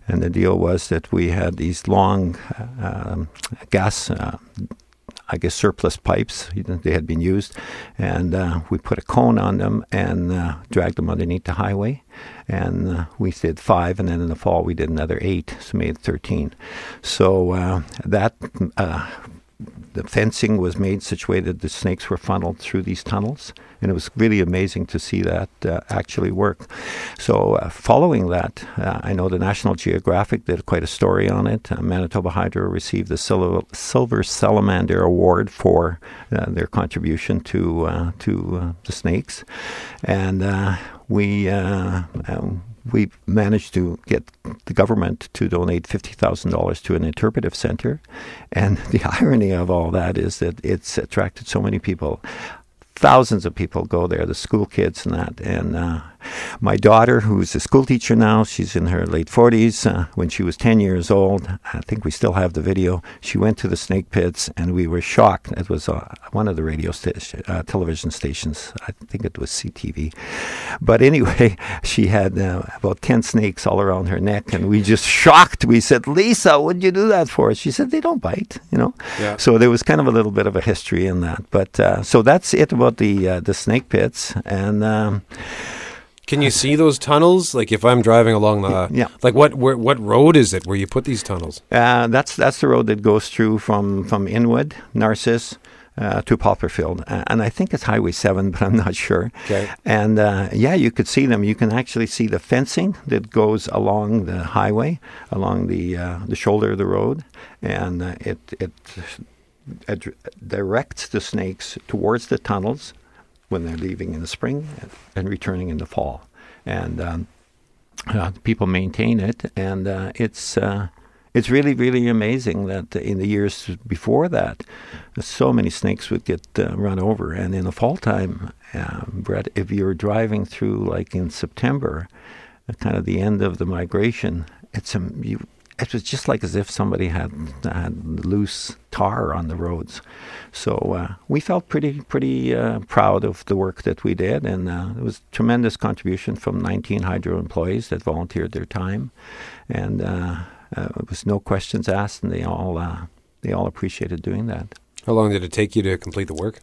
And the deal was that we had these long um, gas. Uh, I guess surplus pipes. They had been used, and uh, we put a cone on them and uh, dragged them underneath the highway. And uh, we did five, and then in the fall we did another eight, so made thirteen. So uh, that uh, the fencing was made such way that the snakes were funneled through these tunnels, and it was really amazing to see that uh, actually work. So, uh, following that, uh, I know the National Geographic did quite a story on it. Uh, Manitoba Hydro received the Silver, Silver Salamander Award for uh, their contribution to uh, to the snakes, and we um, we managed to get the government to donate $50,000 to an interpretive center. And the irony of all that is that it's attracted so many people thousands of people go there, the school kids and that. And uh, my daughter, who's a school teacher now, she's in her late 40s. Uh, when she was 10 years old, I think we still have the video. She went to the snake pits, and we were shocked. It was uh, one of the radio station, uh, television stations. I think it was CTV. But anyway, she had uh, about 10 snakes all around her neck, and we just shocked. We said, Lisa, what'd you do that for? She said, they don't bite, you know. Yeah. So there was kind of a little bit of a history in that. But uh, so that's it about the uh, the snake pits, and. Um, can you see those tunnels? Like if I'm driving along the yeah. Like what where, what road is it where you put these tunnels? Uh, that's that's the road that goes through from from Inwood, Narcissus. Uh, to Poplarfield, uh, and I think it's Highway 7, but I'm not sure. Okay. And uh, yeah, you could see them. You can actually see the fencing that goes along the highway, along the uh, the shoulder of the road, and uh, it it directs the snakes towards the tunnels when they're leaving in the spring and returning in the fall. And um, uh, people maintain it, and uh, it's uh, it's really really amazing that in the years before that, so many snakes would get uh, run over. And in the fall time, um, Brett, if you're driving through like in September, kind of the end of the migration, it's um, you it was just like as if somebody had had loose tar on the roads. So uh, we felt pretty pretty uh, proud of the work that we did, and uh, it was tremendous contribution from 19 hydro employees that volunteered their time, and uh, uh, it was no questions asked, and they all uh, they all appreciated doing that. How long did it take you to complete the work?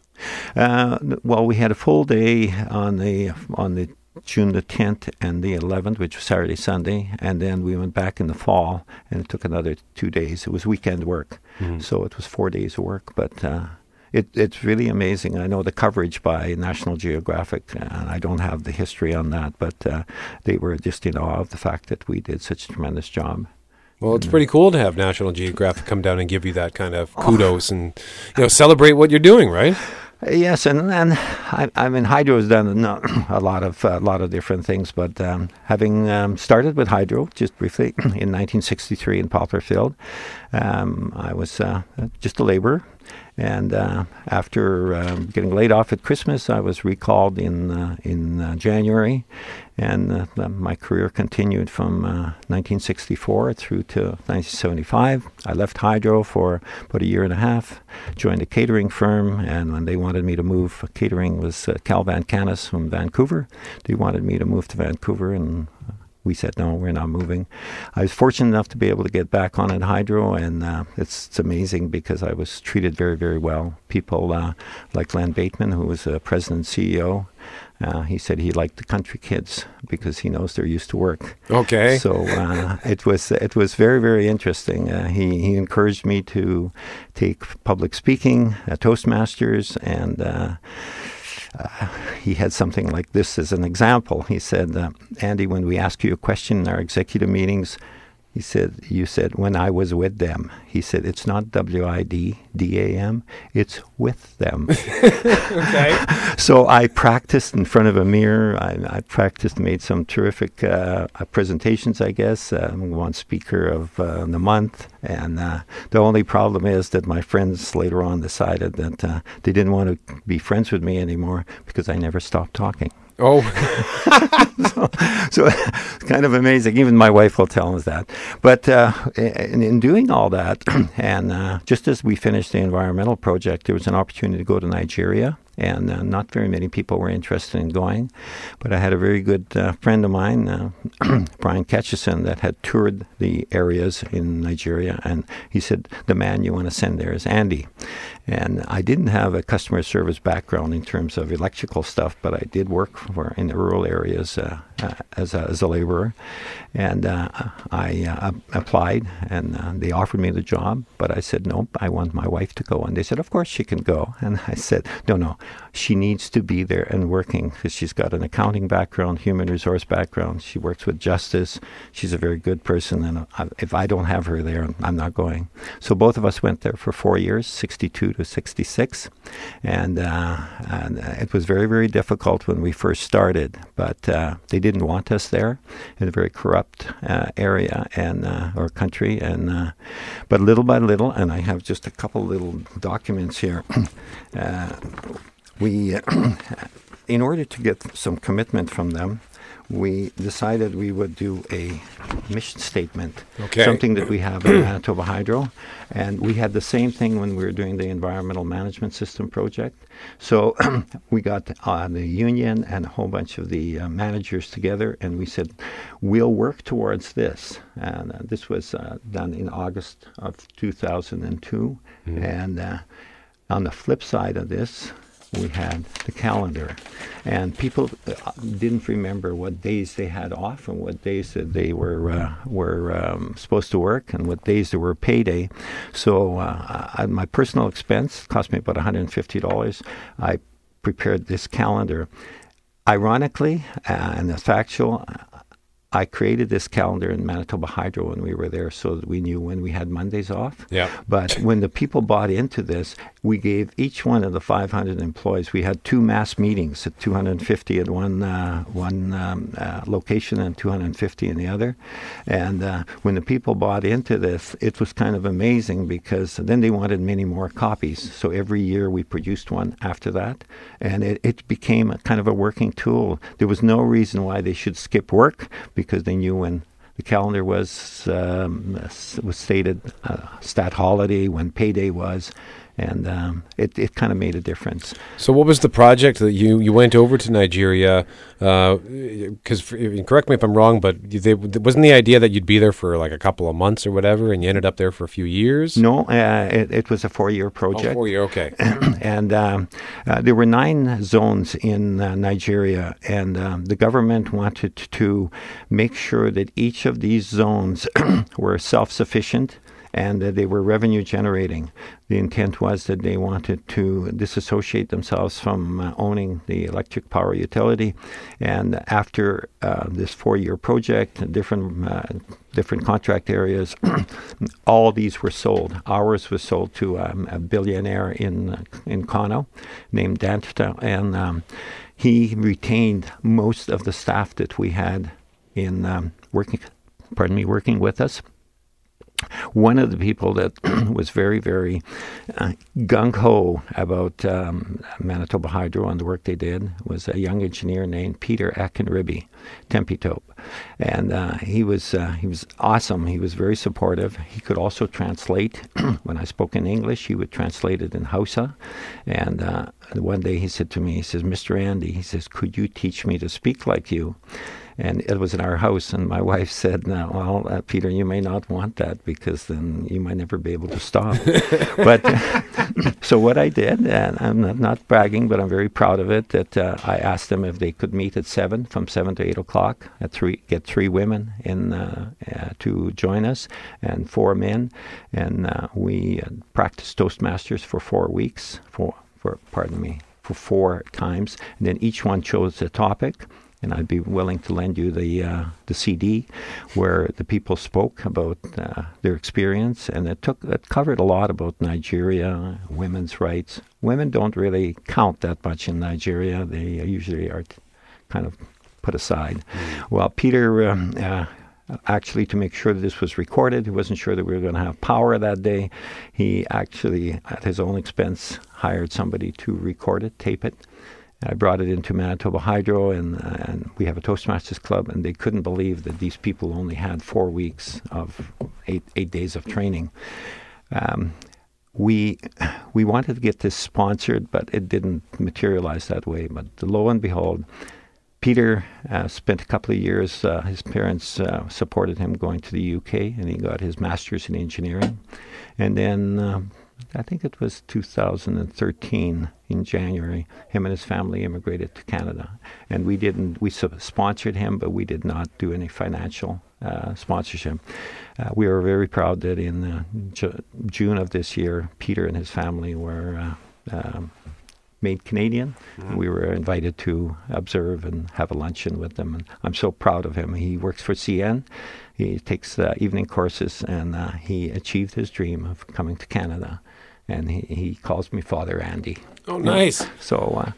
well, we had a full day on the on the June the 10th and the 11th, which was Saturday, Sunday, and then we went back in the fall, and it took another two days. It was weekend work, mm-hmm. so it was four days of work, but uh, it, it's really amazing. I know the coverage by National Geographic, and I don't have the history on that, but uh, they were just in awe of the fact that we did such a tremendous job. Well, it's pretty cool to have National Geographic come down and give you that kind of kudos oh. and you know celebrate what you're doing, right? Yes, and and I, I mean hydro has done a, lot of a lot of different things, but um, having um, started with hydro just briefly in 1963 in Poplarfield, um, I was uh, just a laborer, and uh, after um, getting laid off at Christmas, I was recalled in uh, in uh, January, and uh, my career continued from 1964 through to 1975. I left hydro for about a year and a half, joined a catering firm, and when they wanted me to move, catering was Cal Van Canis from Vancouver. They wanted me to move to Vancouver, and we said no, we're not moving. I was fortunate enough to be able to get back on at Hydro, and uh, it's, it's, amazing because I was treated very, very well. People uh, like Len Bateman, who was the president and CEO, uh, he said he liked the country kids because he knows they're used to work. Okay. So uh, it was it was very very interesting. Uh, he he encouraged me to take public speaking, uh, Toastmasters, and he had something like this as an example. He said, uh, Andy, when we ask you a question in our executive meetings, he said, You said, when I was with them. He said, It's not W I D D A M, it's with them. okay. so I practiced in front of a mirror. I, I practiced, made some terrific uh, presentations, I guess. Uh, one speaker of uh, the month. And uh, the only problem is that my friends later on decided that uh, they didn't want to be friends with me anymore because I never stopped talking. Oh, so, so kind of amazing. Even my wife will tell us that. But uh, in, in, doing all that, and uh, just as we finished the environmental project, there was an opportunity to go to Nigeria and uh, not very many people were interested in going. But I had a very good uh, friend of mine, uh, Brian Ketchison, that had toured the areas in Nigeria, and he said, The man you want to send there is Andy. And I didn't have a customer service background in terms of electrical stuff, but I did work for, in the rural areas uh, uh, as, a, as a laborer. And uh, I uh, applied, and uh, they offered me the job, but I said, Nope, I want my wife to go. And they said, Of course she can go. And I said, No, no, she needs to be there and working because she's got an accounting background, human resource background. She works with justice. She's a very good person. And if I don't have her there, I'm not going. So both of us went there for four years, 62 to 66. And, uh, and it was very, very difficult when we first started, but uh, they didn't want us there in a very corrupt uh, area and uh, or country. And uh, but little by little, and I have just a couple little documents here. Uh, we, in order to get some commitment from them, we decided we would do a mission statement, okay. something that we have in Manitoba Hydro. And we had the same thing when we were doing the environmental management system project. So we got uh, the union and a whole bunch of the uh, managers together, and we said, we'll work towards this. And uh, this was uh, done in August of 2002. Mm. And uh, on the flip side of this, we had the calendar. And people uh, didn't remember what days they had off and what days that they were uh, were um, supposed to work and what days there were payday. So uh, I, my personal expense cost me about $150. I prepared this calendar. Ironically, uh, and the factual, I created this calendar in Manitoba Hydro when we were there so that we knew when we had Mondays off. Yeah. But when the people bought into this, we gave each one of the 500 employees, we had two mass meetings at 250 at one, uh, one um, uh, location and 250 in the other. And uh, when the people bought into this, it was kind of amazing because then they wanted many more copies. So every year we produced one after that. And it, it became kind of a working tool. There was no reason why they should skip work because they knew when the calendar was um, was stated uh, stat holiday, when payday was, and um, it, it kind of made a difference. So, what was the project that you, you went over to Nigeria? Because, uh, correct me if I'm wrong, but they, wasn't the idea that you'd be there for like a couple of months or whatever, and you ended up there for a few years? No, uh, it, it, was a four year project. Oh, four year, okay. and um, uh, there were nine zones in uh, Nigeria, and um, the government wanted to make sure that each of these zones were self sufficient and uh, they were revenue generating. The intent was that they wanted to disassociate themselves from uh, owning the electric power utility. And after uh, this four-year project, different uh, different contract areas, all these were sold. Ours was sold to um, a billionaire in in Kano named Danta, and um, he retained most of the staff that we had in um, working. Pardon me, working with us. One of the people that was very, very uh, gung ho about um, Manitoba Hydro and the work they did was a young engineer named Peter Akinribi, Temitope, and uh, he was uh, he was awesome. He was very supportive. He could also translate. when I spoke in English, he would translate it in Hausa. And uh, one day he said to me, he says, "Mr. Andy," he says, "Could you teach me to speak like you?" And it was in our house. And my wife said, "No, well, uh, Peter, you may not want that because then you might never be able to stop." but so what I did, and I'm not, not, bragging, but I'm very proud of it, that uh, I asked them if they could meet at seven, from seven to eight o'clock, at three, get three women in uh, uh to join us, and four men, and uh, we uh, practiced Toastmasters for four weeks, for for pardon me, for four times, and then each one chose a topic and I'd be willing to lend you the uh, the CD where the people spoke about uh, their experience, and it took it covered a lot about Nigeria, women's rights. Women don't really count that much in Nigeria; they usually are kind of put aside. Mm. Well, Peter. Um, uh, actually, to make sure that this was recorded, he wasn't sure that we were going to have power that day. He actually, at his own expense, hired somebody to record it, tape it, I brought it into Manitoba Hydro, and, uh, and we have a Toastmasters club, and they couldn't believe that these people only had four weeks of eight eight days of training. Um, we we wanted to get this sponsored, but it didn't materialize that way. But lo and behold, Peter uh, spent a couple of years. Uh, his parents uh, supported him going to the UK, and he got his master's in engineering. And then um, I think it was 2013 in January, him and his family immigrated to Canada. And we didn't, we sponsored him, but we did not do any financial uh, sponsorship. Uh, we were very proud that in uh, Ju- June of this year, Peter and his family were uh, um, made Canadian. Mm-hmm. We were invited to observe and have a luncheon with them. And I'm so proud of him. He works for CN. He takes uh, evening courses, and uh, he achieved his dream of coming to Canada and he, he calls me Father Andy. Oh, nice. So uh,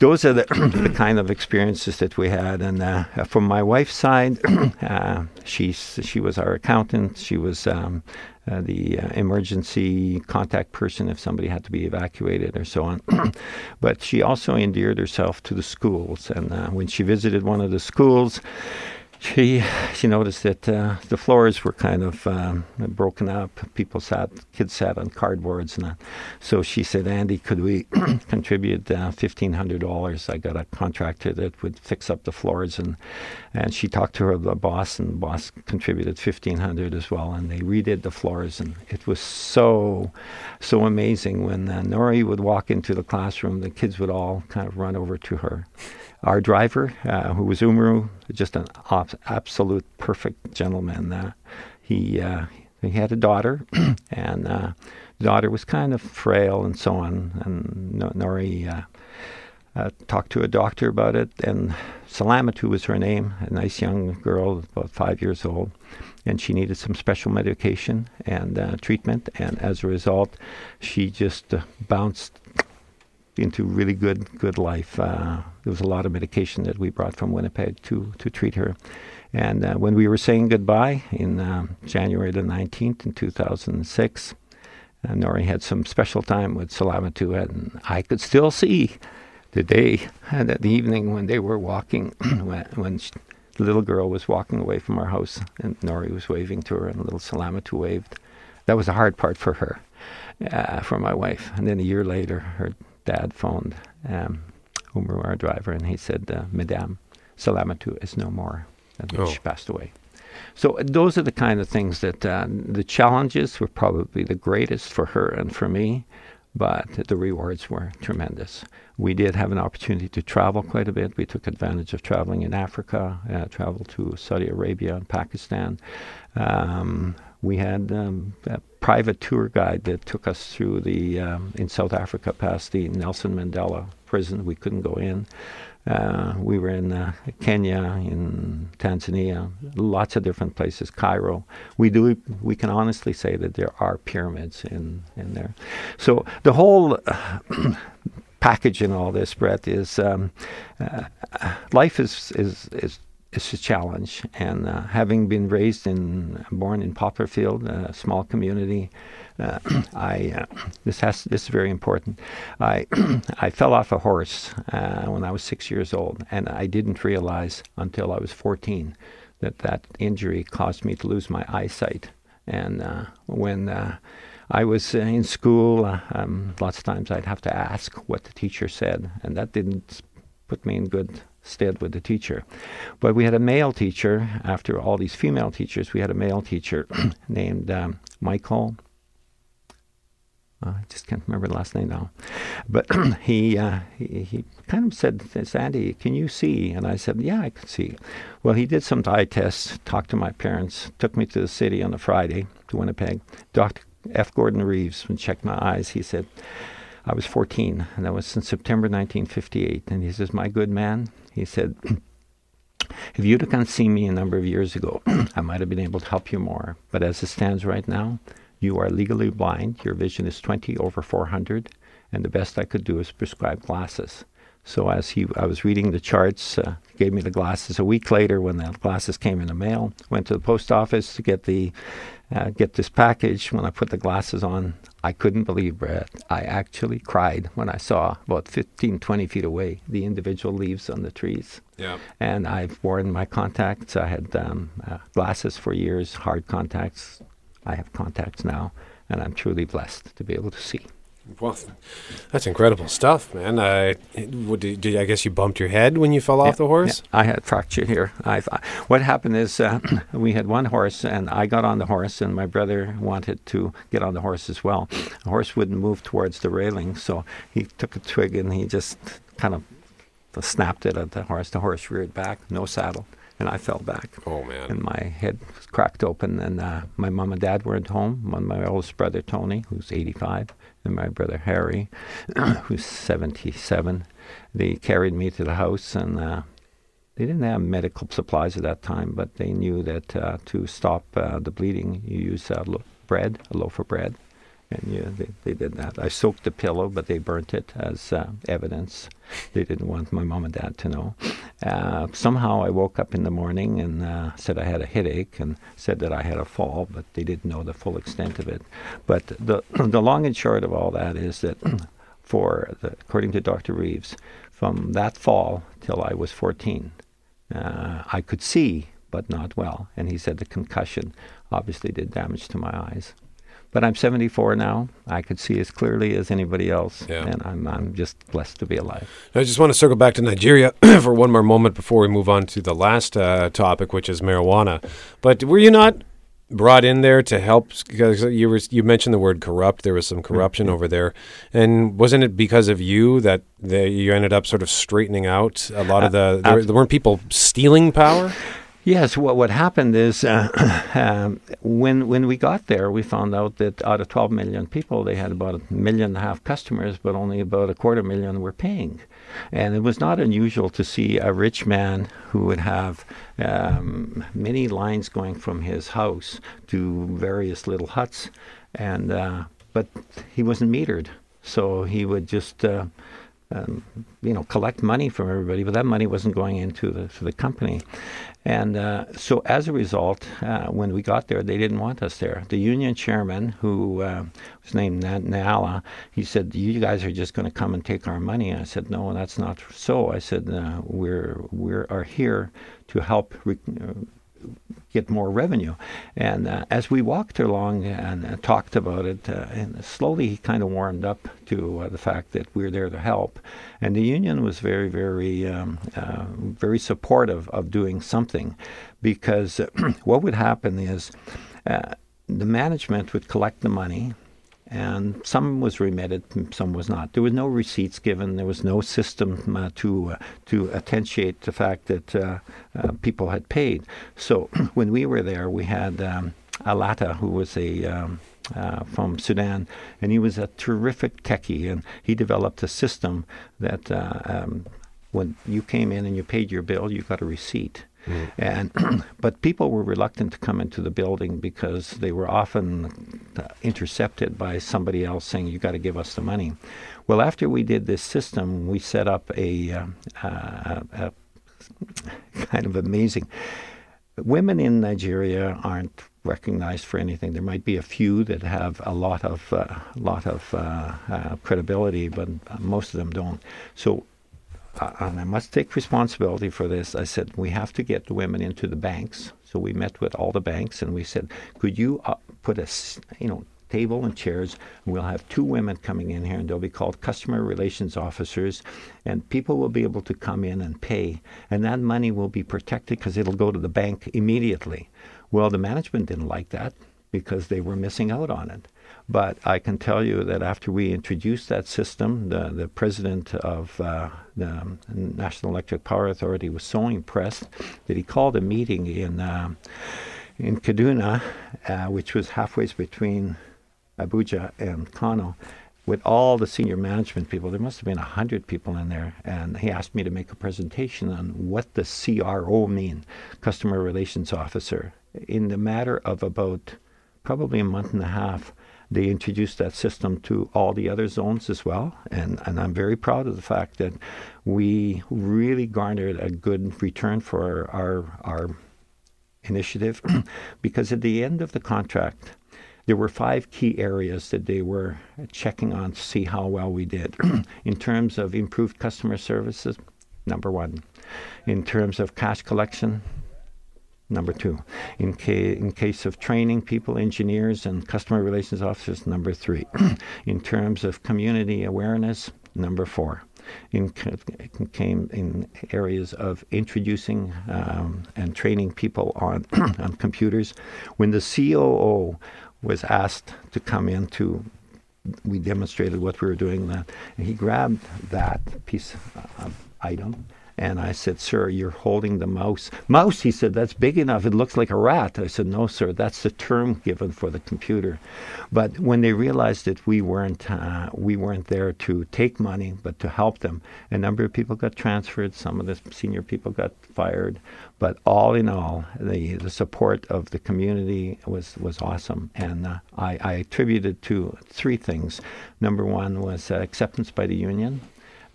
those are the, the kind of experiences that we had. And uh, from my wife's side, uh, she's, she was our accountant. She was um, uh, the uh, emergency contact person if somebody had to be evacuated or so on. but she also endeared herself to the schools. And uh, when she visited one of the schools, she she noticed that uh, the floors were kind of um, broken up. People sat, kids sat on cardboards, and that. so she said, "Andy, could we contribute uh, fifteen hundred dollars? I got a contractor that would fix up the floors." And and she talked to her the boss, and the boss contributed fifteen hundred as well, and they redid the floors, and it was so so amazing. When uh, Nori would walk into the classroom, the kids would all kind of run over to her our driver, uh, who was Umru, just an absolute perfect gentleman. Uh, he uh, he had a daughter, and uh, the daughter was kind of frail and so on. And Nori uh, uh, talked to a doctor about it, and Salamatu was her name, a nice young girl, about five years old, and she needed some special medication and treatment. And as a result, she just bounced into really good good life. Uh, there was a lot of medication that we brought from Winnipeg to to treat her. And uh, when we were saying goodbye in uh, January the 19th in 2006, uh, Nori had some special time with Salamatu, and I could still see the day and the evening when they were walking, when, when she, the little girl was walking away from our house, and Nori was waving to her, and little Salamatu waved. That was the hard part for her, uh, for my wife. And then a year later, her dad phoned um, our driver, and he said, uh, Madame Salamatu is no more. And oh. she passed away. So uh, those are the kind of things that uh, the challenges were probably the greatest for her and for me but the rewards were tremendous. We did have an opportunity to travel quite a bit. We took advantage of traveling in Africa, uh, traveled to Saudi Arabia and Pakistan. Um, we had um, a private tour guide that took us through the um, in South Africa past the Nelson Mandela prison. We couldn't go in. Uh, we were in uh, Kenya, in Tanzania, lots of different places. Cairo. We do. We can honestly say that there are pyramids in in there. So the whole. package in all this, Brett, is um, uh, life is, is is is a challenge. And uh, having been raised in, born in Poplarfield, a small community, uh, I uh, this has this is very important. I I fell off a horse uh, when I was six years old, and I didn't realize until I was 14 that that injury caused me to lose my eyesight. And uh, when I was in school, um, lots of times I'd have to ask what the teacher said, and that didn't put me in good stead with the teacher. But we had a male teacher, after all these female teachers, we had a male teacher named um, Michael. Uh, I just can't remember the last name now. But he, uh, he, he kind of said, Sandy, can you see? And I said, Yeah, I can see. Well, he did some eye tests, talked to my parents, took me to the city on a Friday to Winnipeg. Dr. F. Gordon Reeves, when checked my eyes, he said, I was 14, and that was in September 1958. And he says, My good man, he said, if you'd have come see me a number of years ago, I might have been able to help you more. But as it stands right now, you are legally blind. Your vision is 20 over 400, and the best I could do is prescribe glasses. So as he, I was reading the charts, uh, gave me the glasses. A week later, when the glasses came in the mail, went to the post office to get the uh, get this package. When I put the glasses on, I couldn't believe, Brett. I actually cried when I saw about 15, 20 feet away the individual leaves on the trees. Yeah. And I've worn my contacts. I had um, uh, glasses for years, hard contacts. I have contacts now, and I'm truly blessed to be able to see. Well, that's incredible stuff, man. I, did, did, I guess you bumped your head when you fell yeah, off the horse? Yeah, I had fracture here. I, what happened is uh, we had one horse, and I got on the horse, and my brother wanted to get on the horse as well. The horse wouldn't move towards the railing, so he took a twig and he just kind of snapped it at the horse. The horse reared back, no saddle and I fell back. Oh man! And my head was cracked open, and uh, my mom and dad weren't home. My oldest brother Tony, who's 85, and my brother Harry, who's 77. They carried me to the house, and uh, they didn't have medical supplies at that time, but they knew that uh, to stop uh, the bleeding, you use bread, a loaf of bread, and yeah, they, they did that. I soaked the pillow, but they burnt it as uh, evidence. They didn't want my mom and dad to know. Uh, somehow I woke up in the morning and uh, said I had a headache and said that I had a fall, but they didn't know the full extent of it. But the the long and short of all that is that, for the, according to Dr. Reeves, from that fall till I was 14, uh, I could see but not well, and he said the concussion obviously did damage to my eyes. But I'm 74 now. I could see as clearly as anybody else, yeah. and I'm I'm just blessed to be alive. I just want to circle back to Nigeria for one more moment before we move on to the last uh, topic, which is marijuana. But were you not brought in there to help because you were you mentioned the word corrupt there was some corruption mm-hmm. over there and wasn't it because of you that they, you ended up sort of straightening out a lot of the uh, there, there weren't people stealing power Yes, what what happened is uh, um, when when we got there, we found out that out of 12 million people, they had about a million and a half customers, but only about a quarter million were paying. And it was not unusual to see a rich man who would have um, many lines going from his house to various little huts, and uh, but he wasn't metered, so he would just. Uh, um, you know, collect money from everybody, but that money wasn't going into the, the company. And uh, so as a result, uh, when we got there, they didn't want us there. The union chairman, who uh, was named Nala, he said, "You guys are just going to come and take our money." I said, "No, that's not so." I said, uh, "We're we are here to help." Re- get more revenue. And uh, as we walked along and uh, talked about it, uh, and slowly he kind of warmed up to uh, the fact that we're there to help. And the union was very, very, um, uh, very supportive of doing something, because what would happen is uh, the management would collect the money and some was remitted, some was not. There was no receipts given. There was no system uh, to uh, to attentiate the fact that uh, uh people had paid. So when we were there, we had um, Alata, who was a um, uh, from Sudan, and he was a terrific techie, and he developed a system that uh, um, when you came in and you paid your bill, you got a receipt. Mm. And but people were reluctant to come into the building because they were often intercepted by somebody else saying, "You got to give us the money." Well, after we did this system, we set up a, uh, uh, a kind of amazing. Women in Nigeria aren't recognized for anything. There might be a few that have a lot of uh, lot of uh, uh, credibility, but most of them don't. So and I must take responsibility for this. I said, we have to get the women into the banks. So we met with all the banks and we said, could you uh, put a, you know, table and chairs. And we'll have two women coming in here, and they'll be called customer relations officers. And people will be able to come in and pay, and that money will be protected because it'll go to the bank immediately. Well, the management didn't like that because they were missing out on it. But I can tell you that after we introduced that system, the, the president of uh, the National Electric Power Authority was so impressed that he called a meeting in uh, in Kaduna, uh, which was halfway between Abuja and Kano, with all the senior management people. There must have been a hundred people in there, and he asked me to make a presentation on what the CRO mean, Customer Relations Officer. In the matter of about probably a month and a half, they introduced that system to all the other zones as well. And, and I'm very proud of the fact that we really garnered a good return for our, our initiative because at the end of the contract, there were five key areas that they were checking on to see how well we did. in terms of improved customer services, number one. In terms of cash collection, number two. In, ca- in case of training people, engineers, and customer relations officers, number three. in terms of community awareness, number four. In, came in areas of introducing um, and training people on, on computers. When the COO was asked to come in to we demonstrated what we were doing then and he grabbed that piece of item and I said, Sir, you're holding the mouse. Mouse, he said, that's big enough. It looks like a rat. I said, No, sir, that's the term given for the computer. But when they realized that we weren't, uh, we weren't there to take money, but to help them, a number of people got transferred. Some of the senior people got fired. But all in all, the, the support of the community was, was awesome. And uh, I, I attributed to three things. Number one was uh, acceptance by the union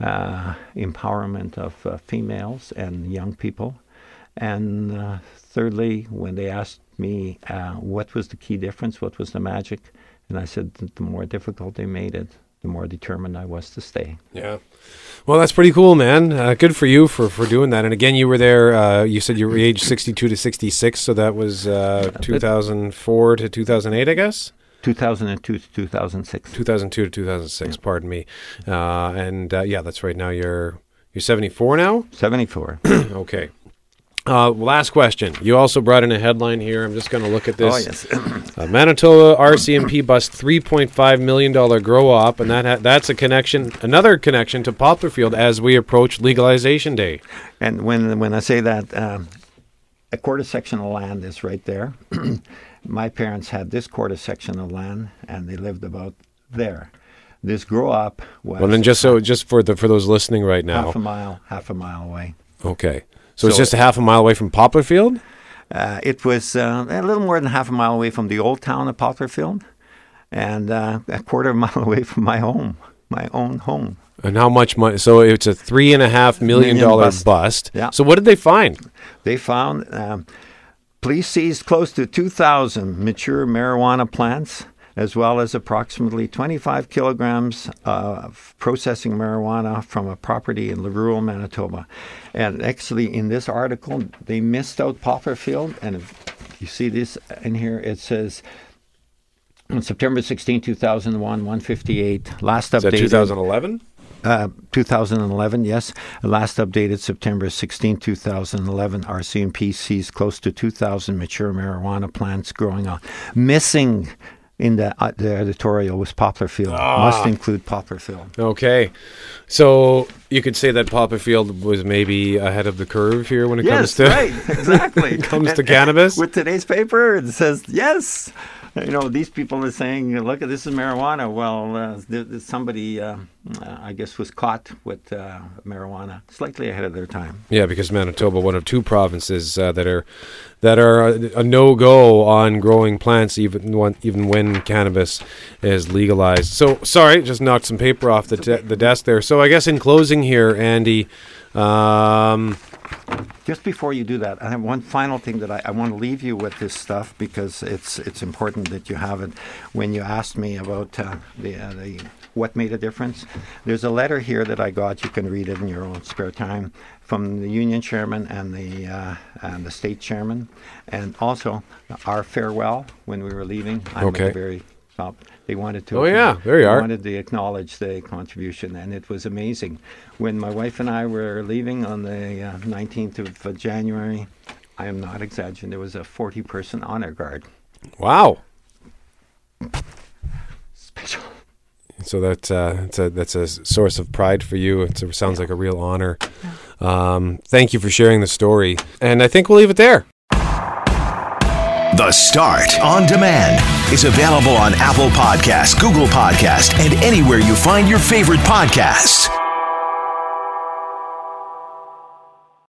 empowerment of uh, females and young people. And uh, thirdly, when they asked me uh, what was the key difference, what was the magic, and I said the more difficult they made it, the more determined I was to stay. Yeah. Well, that's pretty cool, man. Uh, good for you for, for doing that. And again, you were there, uh, you said you were age 62 to 66, so that was uh, 2004 to 2008, I guess? 2002 to 2006. 2002 to 2006. Pardon me. Uh, and uh, yeah, that's right. Now you're you're 74 now. 74. okay. Uh, last question. You also brought in a headline here. I'm just going to look at this. Oh, yes. uh, Manitoba RCMP bust $3.5 million grow op, and that ha- that's a connection, another connection to Poplarfield as we approach legalization day. And when when I say that, um, a quarter section of land is right there. my parents had this quarter section of land, and they lived about there. This grow up was well, then just so just for the for those listening right now, half a mile, half a mile away. Okay, so, so it's just a half a mile away from Poplarfield. Uh, it was uh, a little more than half a mile away from the old town of Poplarfield, and uh, a quarter of a mile away from my home, my own home. And how much money? So it's a three and a half million, million dollar bust. bust. Yeah. So what did they find? They found um, Police seized close to 2,000 mature marijuana plants, as well as approximately 25 kilograms of processing marijuana from a property in rural Manitoba. And actually, in this article, they missed out Poplarfield. And if you see this in here, it says on September 16, 2001, 158, last update. Is that 2011? Uh, 2011, yes. Last updated September 16, 2011, RCMP sees close to 2,000 mature marijuana plants growing on. Missing in the, uh, the editorial was Poplarfield. Ah. Must include Poplarfield. Okay. So you could say that Poplarfield was maybe ahead of the curve here when it yes, comes to right, exactly. comes to cannabis. With today's paper, it says yes. You know, these people are saying, "Look, this is marijuana." Well, uh, th- th- somebody, uh, uh, I guess, was caught with uh, marijuana slightly ahead of their time. Yeah, because Manitoba, one of two provinces uh, that are that are a, a no go on growing plants, even when, even when cannabis is legalized. So sorry, just knocked some paper off the de- the desk there. So I guess in closing here, Andy. Um, Just before you do that, I have one final thing that I, I want to leave you with this stuff because it's it's important that you have it. When you asked me about uh, the uh, the what made a difference, there's a letter here that I got. You can read it in your own spare time from the union chairman and the uh, and the state chairman, and also our farewell when we were leaving. I'm Okay. very top. They wanted to. Oh, yeah, there you they are. Wanted to acknowledge the contribution, and it was amazing. When my wife and I were leaving on the uh, 19th of uh, January, I am not exaggerating. There was a 40-person honor guard. wow. Special. So that's uh, that's a that's a source of pride for you. It's, it sounds like a real honor. Um, thank you for sharing the story, and I think we'll leave it there. The Start on Demand is available on Apple Podcasts, Google Podcasts, and anywhere you find your favorite podcasts.